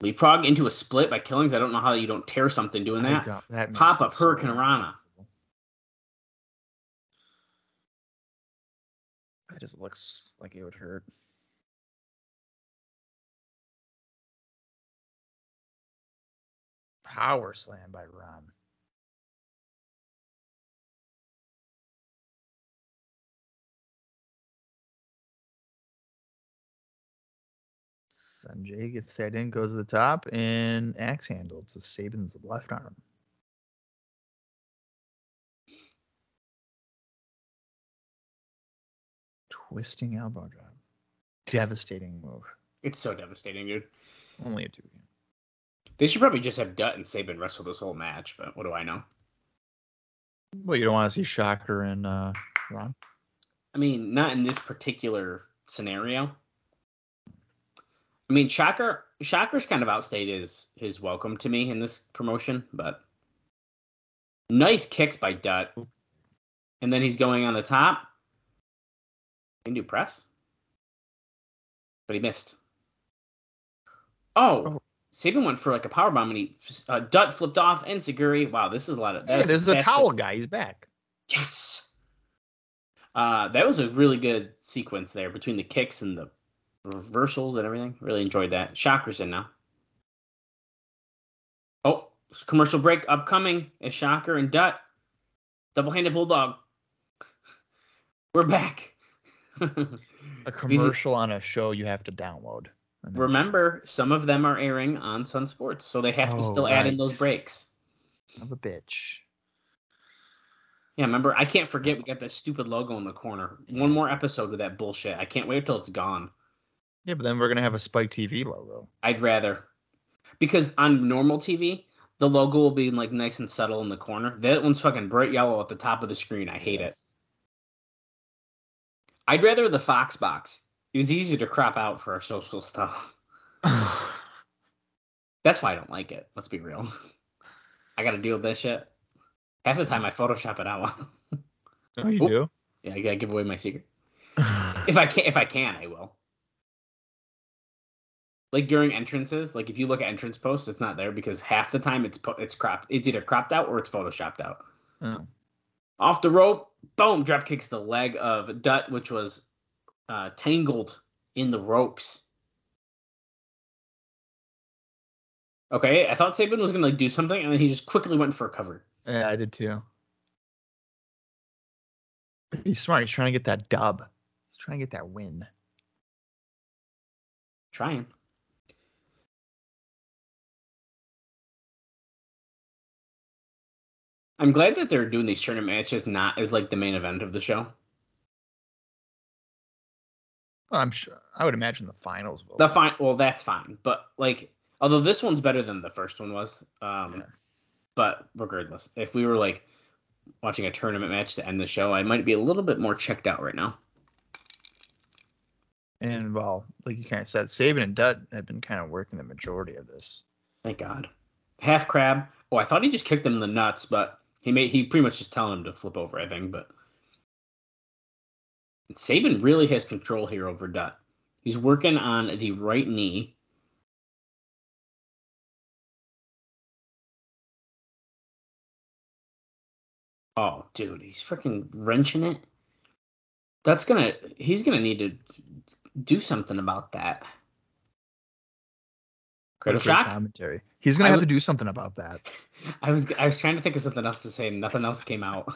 Leapfrog into a split by Killings. I don't know how you don't tear something doing that. that Pop up so Hurricane Rana. That just looks like it would hurt. Power slam by Ron. Sanjay gets that in, goes to the top, and axe handle to Sabin's left arm. Twisting elbow drop. Devastating move. It's so devastating, dude. Only a two. They should probably just have Dutt and Sabin wrestle this whole match, but what do I know? Well, you don't want to see Shocker and uh, Ron. I mean, not in this particular scenario. I mean, Shocker Shocker's kind of outstayed his his welcome to me in this promotion, but nice kicks by Dutt. And then he's going on the top. Can do press. But he missed. Oh, Oh. Sabin went for like a power bomb and he uh, Dutt flipped off and Seguri. Wow, this is a lot of. that Hey, is there's the towel guy. He's back. Yes. Uh, that was a really good sequence there between the kicks and the reversals and everything. Really enjoyed that. Shocker's in now. Oh, commercial break upcoming is Shocker and Dutt. Double handed bulldog. We're back. A commercial on a show you have to download. Remember, some of them are airing on Sun Sports, so they have to Oh, still add in those breaks. Of a bitch. Yeah, remember, I can't forget we got that stupid logo in the corner. One more episode with that bullshit. I can't wait till it's gone. Yeah, but then we're gonna have a Spike TV logo. I'd rather because on normal TV, the logo will be like nice and subtle in the corner. That one's fucking bright yellow at the top of the screen. I hate it. I'd rather the Fox box. It was easier to crop out for our social stuff. That's why I don't like it. Let's be real. I got to deal with this shit. Half the time I Photoshop it out. oh, you Oh. do? yeah, I gotta give away my secret. If I can, if I can, I will. Like during entrances, like if you look at entrance posts, it's not there because half the time it's po- it's cropped. It's either cropped out or it's photoshopped out. Oh. Off the rope, boom! Drop kicks the leg of Dutt, which was uh, tangled in the ropes. Okay, I thought Sabin was gonna like do something, and then he just quickly went for a cover. Yeah, I did too. He's smart. He's trying to get that dub. He's trying to get that win. Trying. I'm glad that they're doing these tournament matches not as like the main event of the show. Well, I'm sure. I would imagine the finals will. The fine, well, that's fine, but like, although this one's better than the first one was, um, Yeah. but regardless, if we were like watching a tournament match to end the show, I might be a little bit more checked out right now. And well, like you kind of said, Sabin and Dutt have been kind of working the majority of this. Thank God. Half crab. Oh, I thought he just kicked him in the nuts, but he made he pretty much just telling him to flip over. I think, but Sabin really has control here over Dutt. He's working on the right knee. Oh, dude, he's freaking wrenching it. That's gonna. He's gonna need to do something about that. What a shock. commentary. He's gonna I have would- to do something about that. I was I was trying to think of something else to say, and nothing else came out.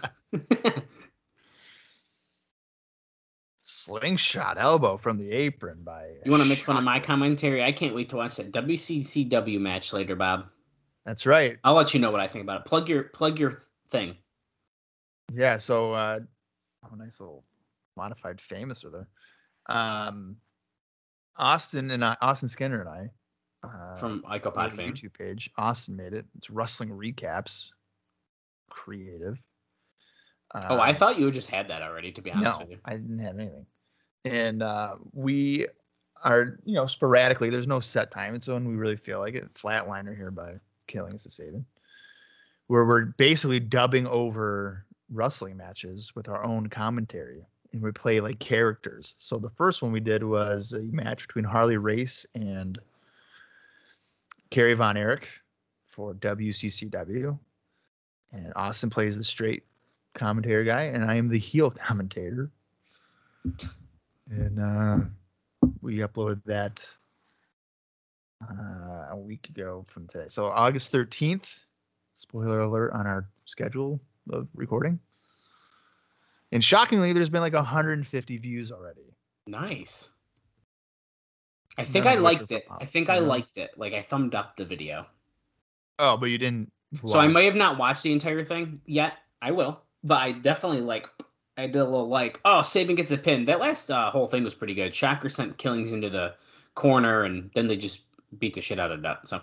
Slingshot elbow from the apron by. you want to make fun of my commentary? I can't wait to watch that WCCW match later, Bob. That's right. I'll let you know what I think about it. Plug your plug your thing. Yeah. So, uh, oh, nice little modified famous with her. Um, Austin and I, Austin Skinner and I, uh, from IcoPod fame. YouTube page. Austin made it. It's wrestling recaps. creative. Oh, I Um, thought you just had that already. To be honest no, with you. I didn't have anything. And uh, we are, you know, sporadically. There's no set time. It's when we really feel like it. Flatliner here by Killing is Saving, where we're basically dubbing over wrestling matches with our own commentary, and we play like characters. So the first one we did was a match between Harley Race and Kerry Von Erich for WCCW, and Austin plays the straight commentator guy, and I am the heel commentator. And uh, we uploaded that uh, a week ago from today. So August 13th, spoiler alert on our schedule of recording. And shockingly, there's been like 150 views already. Nice. I think None I of which are liked it. I think you I liked it. Like I thumbed up the video. Oh, but you didn't. So I may have not watched the entire thing yet. I will, but I definitely like. I did a little like, oh, Sabin gets a pin. That last uh, whole thing was pretty good. Shocker sent Killings into the corner, and then they just beat the shit out of that. So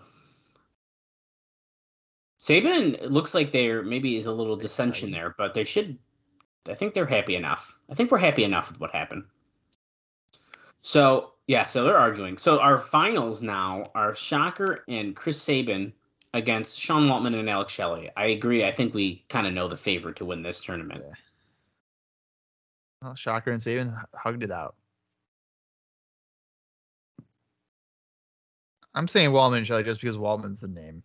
Sabin looks like there maybe is a little dissension there, but they should. I think they're happy enough. I think we're happy enough with what happened. So yeah, so they're arguing. So our finals now are Shocker and Chris Sabin against Sean Waltman and Alex Shelley. I agree. I think we kind of know the favorite to win this tournament. Yeah. Well, Shocker and Sabin h- hugged it out. I'm saying Waltman and Shelley just because Waltman's the name.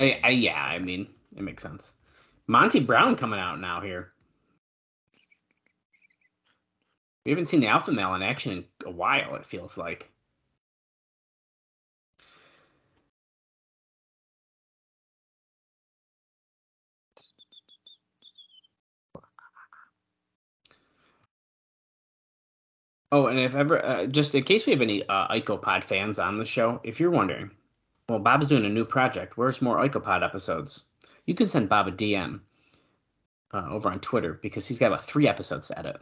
I, I, yeah, I mean, it makes sense. Monty Brown coming out now here. We haven't seen the Alpha Male in action in a while, it feels like. Oh, and if ever, uh, just in case we have any uh, IcoPod fans on the show, if you're wondering, well, Bob's doing a new project. Where's more IcoPod episodes? You can send Bob a DM uh, over on Twitter because he's got about three episodes to edit.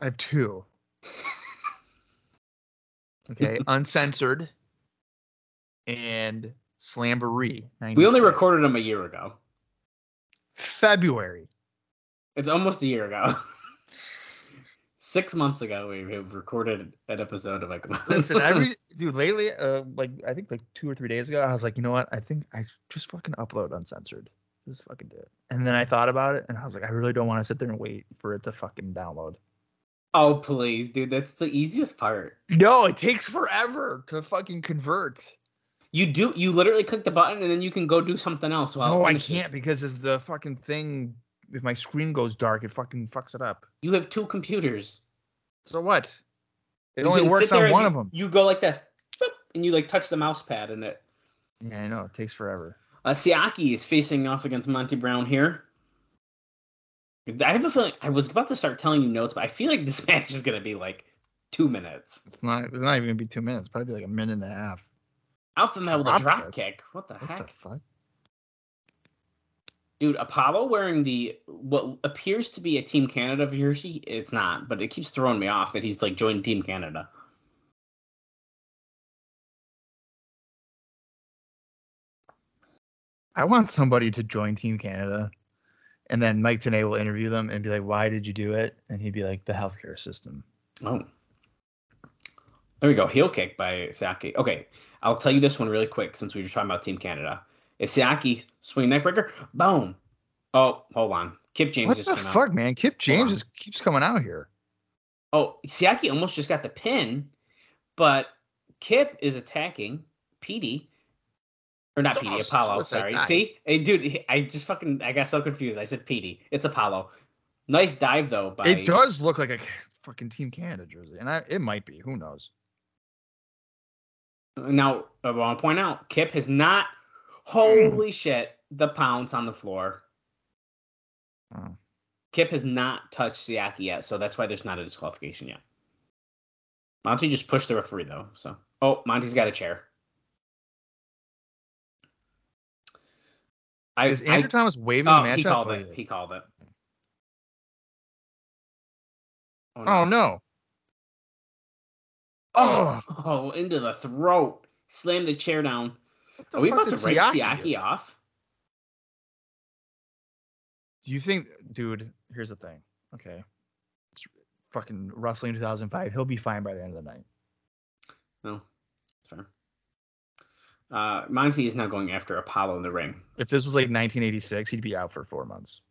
I have two. Okay, uncensored and Slamboree. We only recorded them a year ago. February. It's almost a year ago. Six months ago, we have recorded an episode of IcoPod. Listen, every dude lately, uh, like I think like two or three days ago, I was like, you know what? I think I just fucking upload uncensored. Just fucking do it. And then I thought about it, and I was like, I really don't want to sit there and wait for it to fucking download. Oh, please, dude. That's the easiest part. No, it takes forever to fucking convert. You do. You literally click the button and then you can go do something else. While it no, I can't because if the fucking thing, if my screen goes dark, it fucking fucks it up. You have two computers. So what? It You only works on one you, of them. You go like this, and you like touch the mouse pad, and it. Yeah, I know. It takes forever. Uh, Siaki is facing off against Monty Brown here. I have a feeling I was about to start telling you notes, but I feel like this match is gonna be like two minutes. It's not. It's not even gonna be two minutes. Probably like a minute and a half. Alpha Male with a Drop drop kick. kick. What the What heck, the fuck? dude? Apollo wearing the what appears to be a Team Canada jersey. It's not, but it keeps throwing me off that he's like joined Team Canada. I want somebody to join Team Canada, and then Mike Tenay will interview them and be like, "Why did you do it?" And he'd be like, "The healthcare system." Oh. There we go. Heel kick by Siaki. Okay. I'll tell you this one really quick since we were talking about Team Canada. Is Siaki swing neck breaker? Boom. Oh, hold on. Kip James what just the fuck, out. man? Kip James just keeps coming out here. Oh, Siaki almost just got the pin, but Kip is attacking Petey. Or not It's Petey, Apollo. Sorry. dive. See? Hey, dude, I just fucking I got so confused. I said Petey. It's Apollo. Nice dive though by It does look like a fucking Team Canada jersey, and I, it might be. Who knows? Now, I want to point out, Kip has not, holy hmm. shit, the pounce on the floor. Oh. Kip has not touched Siaki yet, so that's why there's not a disqualification yet. Monty just pushed the referee, though. So, oh, Monty's got a chair. I, Is I Andrew Thomas waving oh, the matchup? he called Oh, it. he called it. Oh Oh no! Oh, oh, into the throat. Slam the chair down. The Are we about to write Siaki off? Do you think, dude? Here's the thing. Okay, it's fucking wrestling 2005. He'll be fine by the end of the night. No. Uh, Monty is now going after Apollo in the ring. If this was like 1986, he'd be out for four months.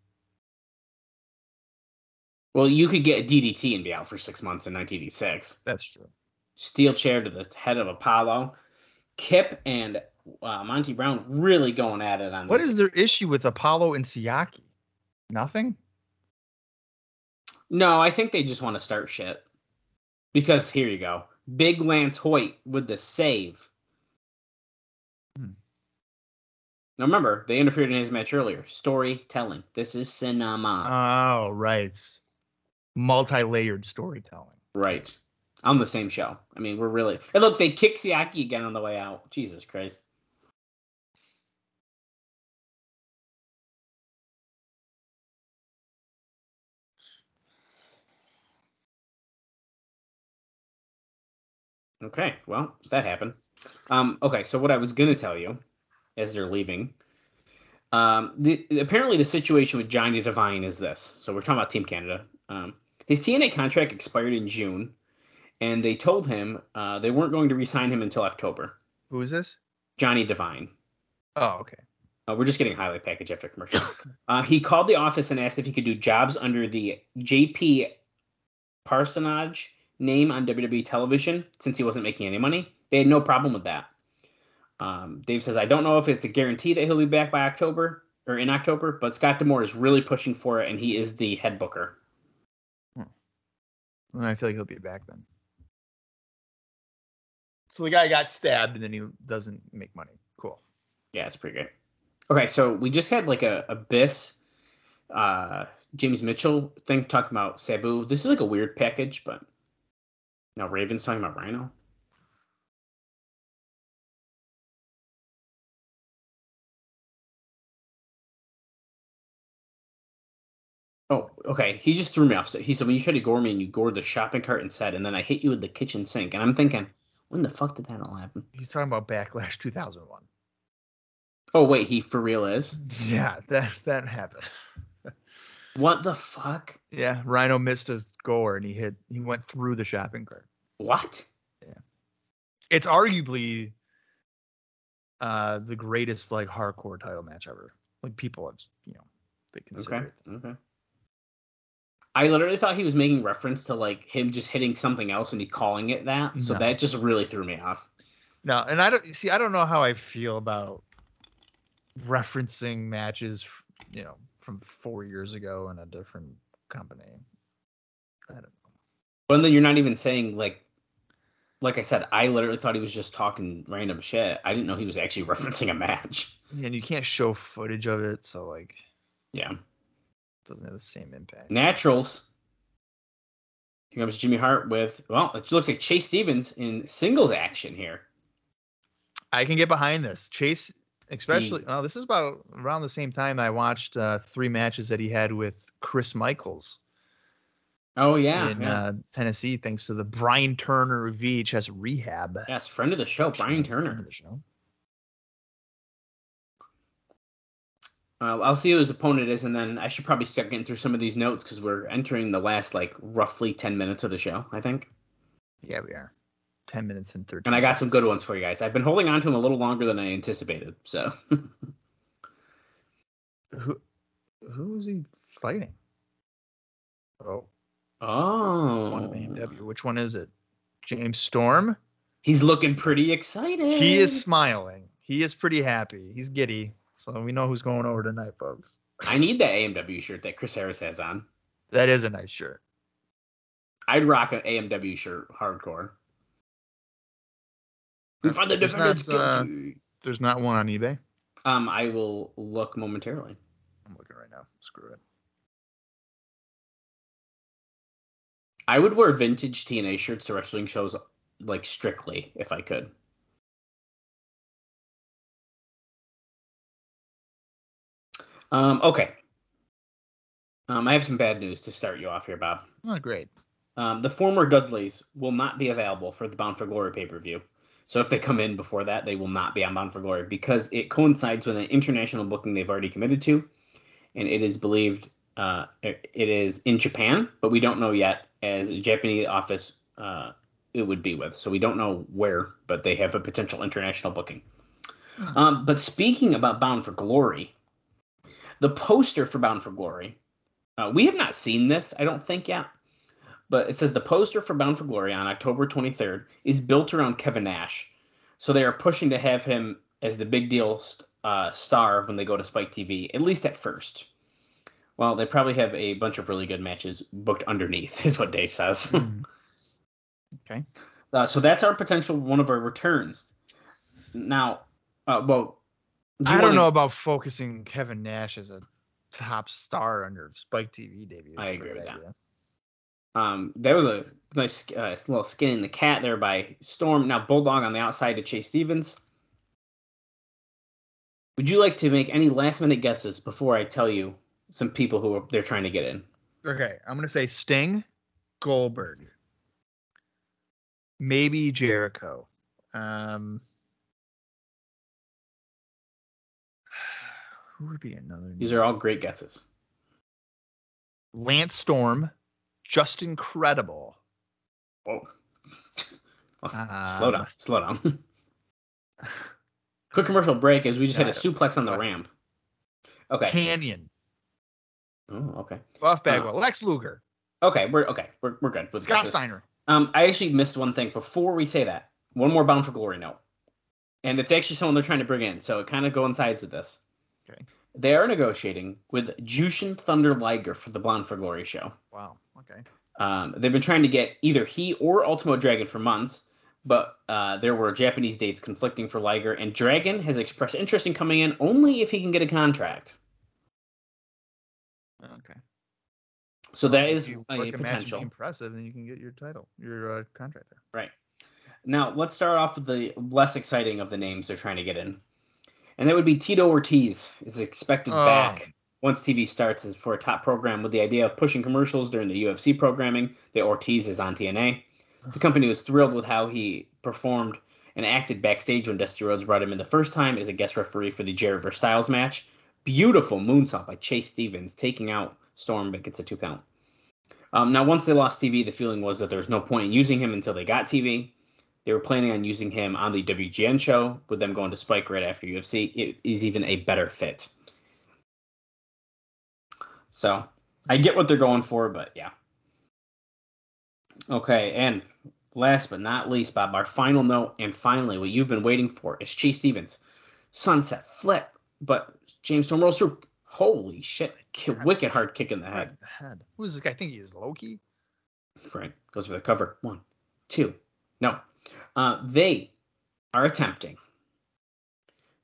Well, you could get a DDT and be out for six months in 1986. That's true. Steel chair to the head of Apollo. Kip and uh, Monty Brown really going at it on What this. is their issue with Apollo and Siaki? Nothing. No, I think they just want to start shit. Because here you go. Big Lance Hoyt with the save. Now remember, they interfered in his match earlier. Storytelling. This is cinema. Oh, right. Multi-layered storytelling. right. On the same show. I mean, we're really. And look, they kick Siaki again on the way out. Jesus Christ. Okay, well, that happened. Um, okay, so what I was gonna tell you as they're leaving, um, the, apparently the situation with Johnny Devine is this. So we're talking about Team Canada. Um, his TNA contract expired in June, and they told him uh, they weren't going to re-sign him until October. Who is this? Johnny Devine. Oh, okay. Uh, we're just getting a highlight package after commercial. Uh, he called the office and asked if he could do jobs under the JP Parsonage name on WWE television since he wasn't making any money. They had no problem with that. Um, Dave says, I don't know if it's a guarantee that he'll be back by October or in October, but Scott D'Amore is really pushing for it, and he is the head booker. And I feel like he'll be back then. So the guy got stabbed and then he doesn't make money. Cool. Yeah, it's pretty good. Okay, so we just had like a Abyss, uh, James Mitchell thing talking about Sabu. This is like a weird package, but now Raven's talking about Rhino. Okay. He just threw me off. So he said, when you tried to gore me and you gored the shopping cart instead, and then I hit you with the kitchen sink. And I'm thinking, when the fuck did that all happen? He's talking about Backlash 2001. Oh, wait, he for real is? Yeah, that that happened. What the fuck? Yeah, Rhino missed his gore and he hit. He went through the shopping cart. What? Yeah, it's arguably uh the greatest like hardcore title match ever. Like people have, you know, they consider Okay. it. Okay. I literally thought he was making reference to like him just hitting something else and he calling it that. So No. that just really threw me off. No, and I don't see. I don't know how I feel about referencing matches, you know, from four years ago in a different company. I don't know. But then you're not even saying like like I said, I literally thought he was just talking random shit. I didn't know he was actually referencing a match. And you can't show footage of it, so like, Yeah. Doesn't have the same impact. Naturals. Here comes Jimmy Hart with well, it looks like Chase Stevens in singles action here. I can get behind this. Chase, especially. He's- Oh, this is about around the same time I watched uh, three matches that he had with Chris Michaels Oh yeah. in yeah. uh, Tennessee, thanks to the Brian Turner VHS rehab. yes, friend of the show, Brian Friend of Turner. the show. Uh, I'll see who his opponent is, and then I should probably start getting through some of these notes because we're entering the last like roughly ten minutes of the show, I think. Yeah, we are. Ten minutes and thirteen. And I got some good ones for you guys. I've been holding on to them a little longer than I anticipated. So Who, who is he fighting? Oh, Oh one of AMW. Which one is it? James Storm. He's looking pretty excited. He is smiling. He is pretty happy. He's giddy. So we know who's going over tonight, folks. I need that AMW shirt that Chris Harris has on. That is a nice shirt. I'd rock an AMW shirt hardcore. We find the defendants uh, guilty. There's not one on eBay. Um, I will look momentarily. I'm looking right now. Screw it. I would wear vintage TNA shirts to wrestling shows like strictly if I could. Um, okay. Um, I have some bad news to start you off here, Bob. Oh, great. Um, the former Dudleys will not be available for the Bound for Glory pay per view. So if they come in before that, they will not be on Bound for Glory because it coincides with an international booking they've already committed to. and it is believed uh, it is in Japan, but we don't know yet as a Japanese office uh, it would be with. So we don't know where, but they have a potential international booking. Hmm. Um, but speaking about Bound for Glory, the poster for Bound for Glory, uh, we have not seen this, I don't think yet. But it says the poster for Bound for Glory on October 23rd is built around Kevin Nash. So they are pushing to have him as the big deal uh, star when they go to Spike TV, at least at first. Well, they probably have a bunch of really good matches booked underneath, is what Dave says. Hmm. okay. Uh, so that's our potential one of our returns. Now, uh, well, do I don't wanna- know about focusing Kevin Nash as a top star under Spike TV debut. I agree with that. Um, there was a nice uh, little skin in the cat there by Storm. Now Bulldog on the outside to Chase Stevens. Would you like to make any last minute guesses before I tell you some people who are, they're trying to get in? Okay, I'm gonna say Sting, Goldberg, maybe Jericho. Um, who would be another? These name? are all great guesses. Lance Storm, Just Incredible. Whoa. slow Um, down. Slow down. Quick commercial break as we just had a suplex on the ramp. Okay. Kanyon, Oh, okay. Buff Uh, Bagwell, Lex Luger, Okay, we're okay. We're, we're good with Scott guesses. Steiner. Um, I actually missed one thing before we say that. One more Bound for Glory note, and it's actually someone they're trying to bring in, so it kind of coincides with this. Okay. They are negotiating with Jushin Thunder Liger for the Bound for Glory show. Wow. Okay. Um, they've been trying to get either he or Ultimo Dragon for months, but uh, there were Japanese dates conflicting for Liger, and Dragon has expressed interest in coming in only if he can get a contract. Okay. So that If you a potential. impressive, then you can get your title, your uh, contract there. Right. Now, let's start off with the less exciting of the names they're trying to get in. And that would be Tito Ortiz is expected Oh. back once TV starts as for a top program with the idea of pushing commercials during the UFC programming The Ortiz is on TNA. The company was thrilled with how he performed and acted backstage when Dusty Rhodes brought him in the first time as a guest referee for the Jerry vs. Styles match. Beautiful moonsault by Chase Stevens, taking out Storm, but gets a two count. Um, now, once they lost TV, the feeling was that there was no point in using him until they got TV. They were planning on using him on the WGN show, with them going to Spike right after UFC. It is even a better fit. So I get what they're going for, but yeah. Okay, and last but not least, Bob, our final note, and finally, what you've been waiting for is Chase Stevens. Sunset flip, but James Storm rolls through. Holy shit! Wicked hard kick in the head. the head. Who is this guy? I think he is Loki. Right. Goes for the cover. One, two. No. Uh, they are attempting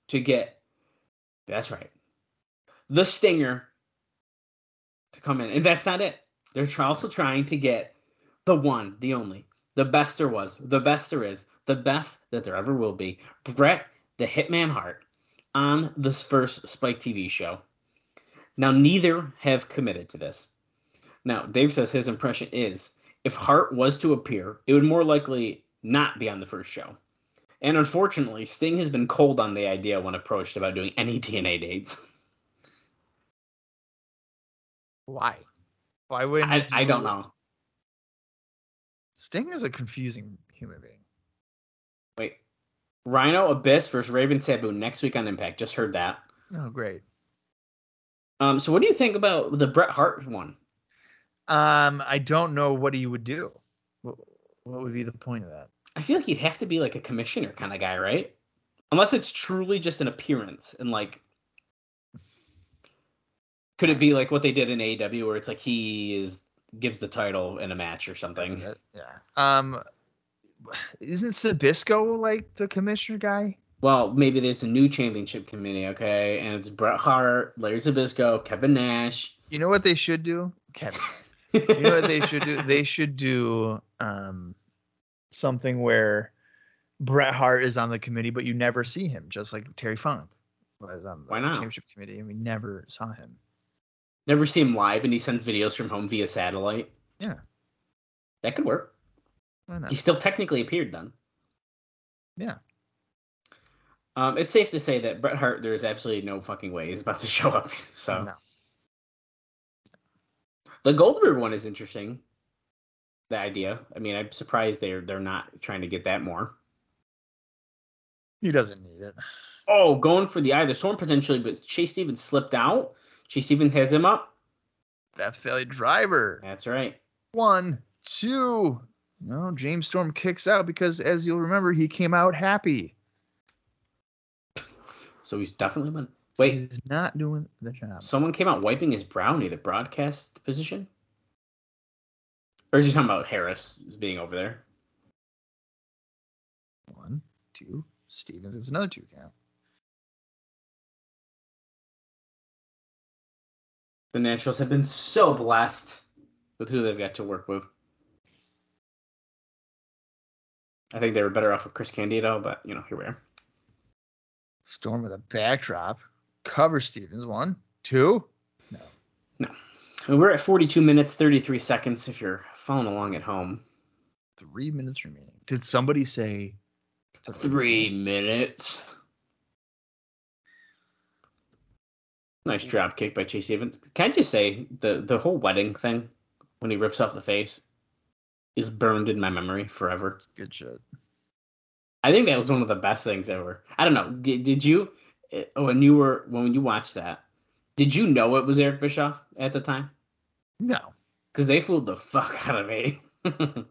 to get, that's right, the Stinger to come in. And that's not it. They're also trying to get the one, the only, the best there was, the best there is, the best that there ever will be, Bret the Hitman Hart on this first Spike TV show. Now, neither have committed to this. Now, Dave says his impression is if Hart was to appear, it would more likely not be on the first show. And unfortunately, Sting has been cold on the idea when approached about doing any TNA dates. Why? Why wouldn't I, it I don't know. Sting is a confusing human being. Wait. Rhino Abyss versus Raven Sabu next week on Impact. Just heard that. Oh, great. Um, so what do you think about the Bret Hart one? Um, I don't know what he would do. What, would be the point of that? I feel like he'd have to be like a commissioner kind of guy, right? Unless it's truly just an appearance and like could it be like what they did in AEW where it's like he is gives the title in a match or something? Yeah. Um, isn't Zbyszko like the commissioner guy? Well, maybe there's a new championship committee, okay? And it's Bret Hart, Larry Zbyszko, Kevin Nash. You know what they should do? Kevin. You know what they should do? They should do um something where Bret Hart is on the committee, but you never see him, just like Terry Funk was on the championship committee, and we never saw him. Never see him live and he sends videos from home via satellite. Yeah. That could work. Why not? He still technically appeared then. Yeah. Um, it's safe to say that Bret Hart, there's absolutely no fucking way he's about to show up. So No. The Goldberg one is interesting. The idea. I mean, I'm surprised they're they're not trying to get that more. He doesn't need it. Oh, going for the eye of the storm potentially, but Chase Stevens slipped out. Chase Stevens has him up. Death Valley Driver. That's right. One, two. No, James Storm kicks out because, as you'll remember, he came out happy. So he's definitely been. Wait, He's not doing the job. someone came out wiping his brow near the broadcast position? Or is he talking about Harris being over there? One, two. Stevens. is another two count. The Naturals have been so blessed with who they've got to work with. I think they were better off with Chris Candido, but you know, here we are. Storm with a backdrop. Cover Stevens. One, two. no, And we're at 42 minutes, 33 seconds if you're following along at home. Three minutes remaining. Did somebody say Three minutes. Nice drop kick by Chase Stevens. Can I just say the the whole wedding thing when he rips off the face is burned in my memory forever. Good shit. I think that was one of the best things ever. I don't know. Did, did you eh, when you were when you watched that? Did you know it was Eric Bischoff at the time? No. Because they fooled the fuck out of me. it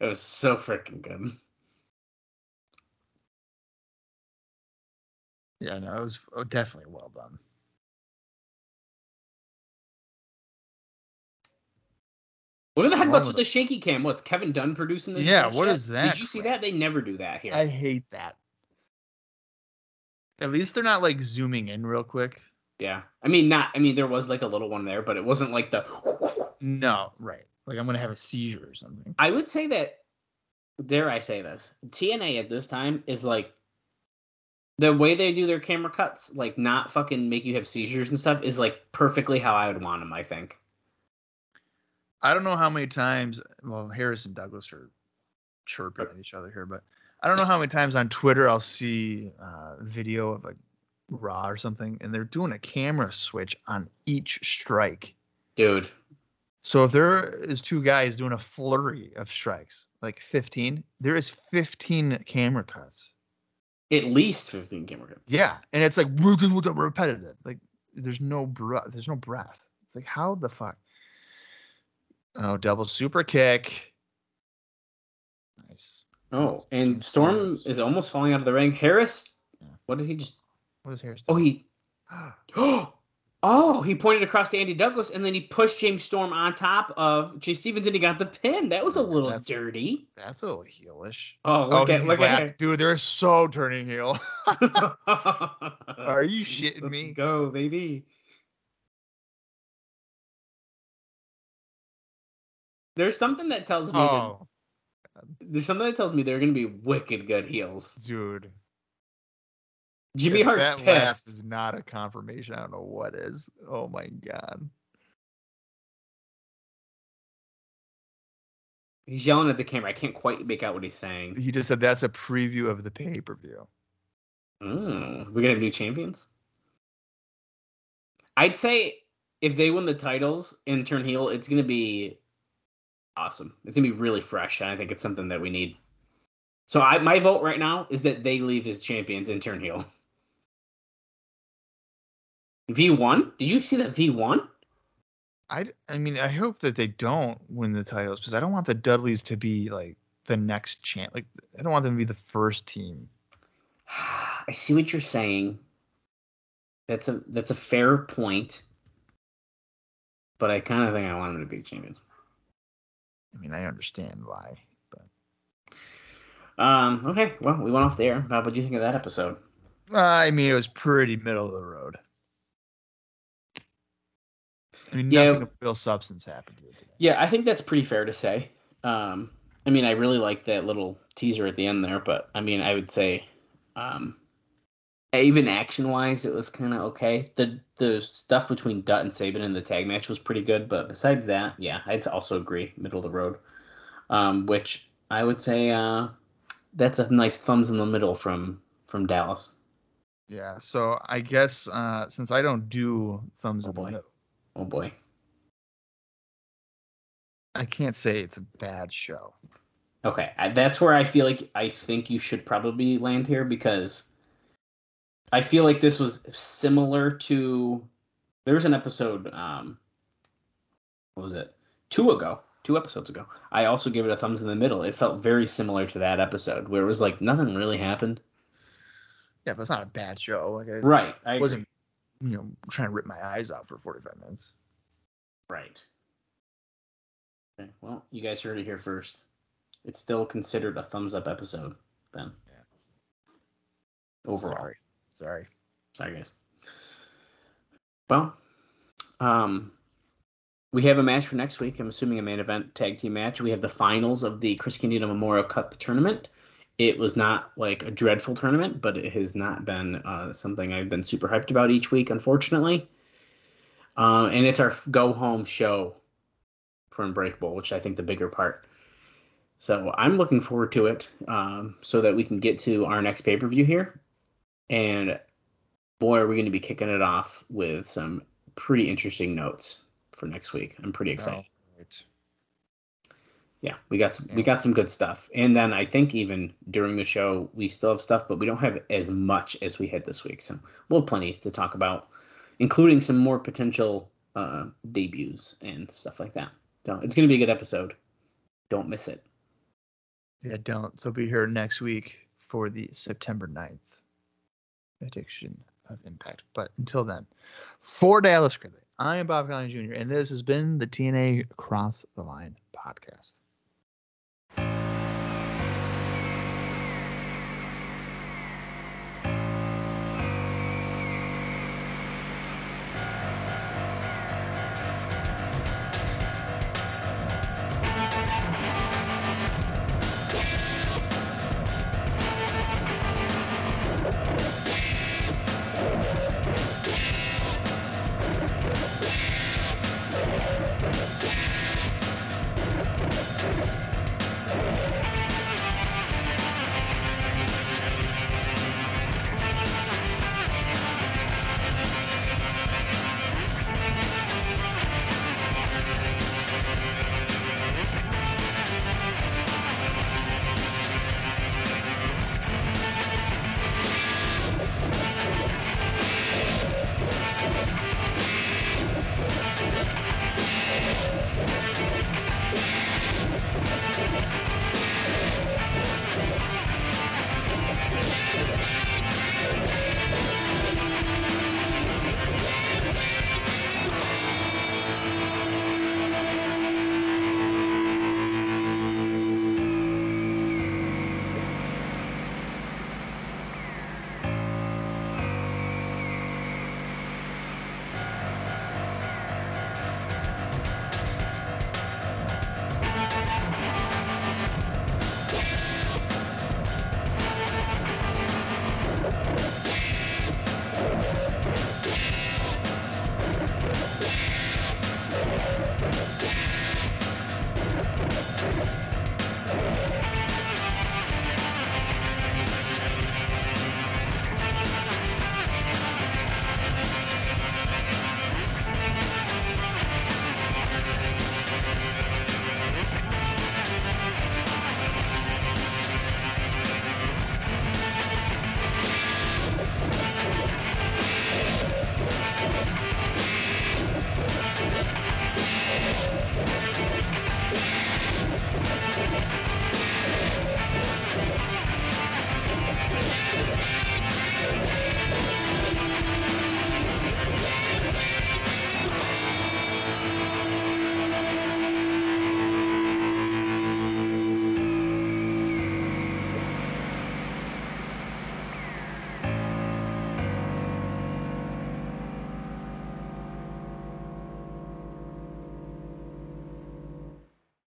was so freaking good. Yeah, no, it was oh, definitely well done. What are the Wrong with the shaky cam? What's Kevin Dunn producing this? Yeah, what is that Did you see crap? that? They never do that here. I hate that. At least they're not like zooming in real quick. yeah, I mean, not. I mean, there was like a little one there, but it wasn't like the. No, right. Like I'm gonna have a seizure or something. I would say that. Dare I say this? TNA at this time is like. The way they do their camera cuts, like not fucking make you have seizures and stuff, is like perfectly how I would want them. I think. I don't know how many times. Well, Harris and Douglas are chirping at each other here, but I don't know how many times on Twitter I'll see uh, video of like Raw or something, and they're doing a camera switch on each strike. Dude, So if there is two guys doing a flurry of strikes, like 15, there is 15 camera cuts. at least fifteen camera cuts. Yeah, and it's like repetitive. Like there's no breath. There's no breath. It's like how the fuck? Oh, double super kick. Nice. Oh, and James Storm Harris. is almost falling out of the ring. Harris, Yeah. what did he just? What is Harris? Oh, he Oh, he pointed across to Andy Douglas and then he pushed James Storm on top of Chase Stevens and he got the pin. That was a little That's- dirty. That's a little heelish. Oh, look oh, at he's look laugh- at dude. They're so turning heel. Are you shitting Let's me? go, baby. There's something that tells me that Oh, there's something that tells me they're gonna be wicked good heels. dude. Jimmy If Hart's that laugh is not a confirmation. I don't know what is. Oh my god. He's yelling at the camera. I can't quite make out what he's saying. He just said that's a preview of the pay per view. Mm, we're gonna have new champions. I'd say if they win the titles and turn heel, it's gonna be awesome. It's gonna be really fresh, and I think it's something that we need. So I, my vote right now is that they leave as champions and turn heel. V one? Did you see that V one? I, I mean, I hope that they don't win the titles because I don't want the Dudleys to be like the next champ. Like, I don't want them to be the first team. I see what you're saying. That's a that's a fair point, but I kind of think I want them to be champions. I mean, I understand why, but Um. Okay. Well, we went off the air. Bob, what do you think of that episode? uh, I mean, it was pretty middle of the road. I mean, Yeah. nothing of real substance happened here today. Yeah, I think that's pretty fair to say. Um, I mean, I really like that little teaser at the end there, but I mean, I would say, um, even action wise, it was kind of okay. The the stuff between Dutt and Sabin in the tag match was pretty good, but besides that, yeah, I'd also agree, middle of the road. Um, which I would say, uh, that's a nice thumbs in the middle from from Dallas. Yeah, so I guess uh, since I don't do thumbs Oh, in the boy. middle, Oh boy. I can't say it's a bad show. Okay, that's where I feel like I think you should probably land here because I feel like this was similar to there was an episode um what was it? Two ago, two episodes ago. I also gave it a thumbs in the middle. It felt very similar to that episode where it was like nothing really happened. Yeah, but it's not a bad show. Like I Right. I wasn't, you know, trying to rip my eyes out for 45 minutes. Right. Okay, well, you guys heard it here first. It's still considered a thumbs up episode then. Yeah. Overall. Sorry. Sorry. Sorry, guys. Well, um, we have a match for next week. I'm assuming a main event tag team match. We have the finals of the Chris Candido Memorial Cup tournament. It was not like a dreadful tournament, but it has not been uh, something I've been super hyped about each week, unfortunately. Uh, and it's our go home show for Unbreakable, which I think the bigger part. So I'm looking forward to it um, so that we can get to our next pay per view here. And boy, are we going to be kicking it off with some pretty interesting notes for next week. I'm pretty excited. Oh, right. Yeah, we got some we got some good stuff. And then I think even during the show we still have stuff, but we don't have as much as we had this week. So we'll have plenty to talk about, including some more potential uh, debuts and stuff like that. So it's going to be a good episode. Don't miss it. Yeah, don't. So be here next week for the September 9th addiction of impact. But until then, for Dallas Gridley, I am Bob Colling Jr., and this has been the TNA Cross the Line podcast.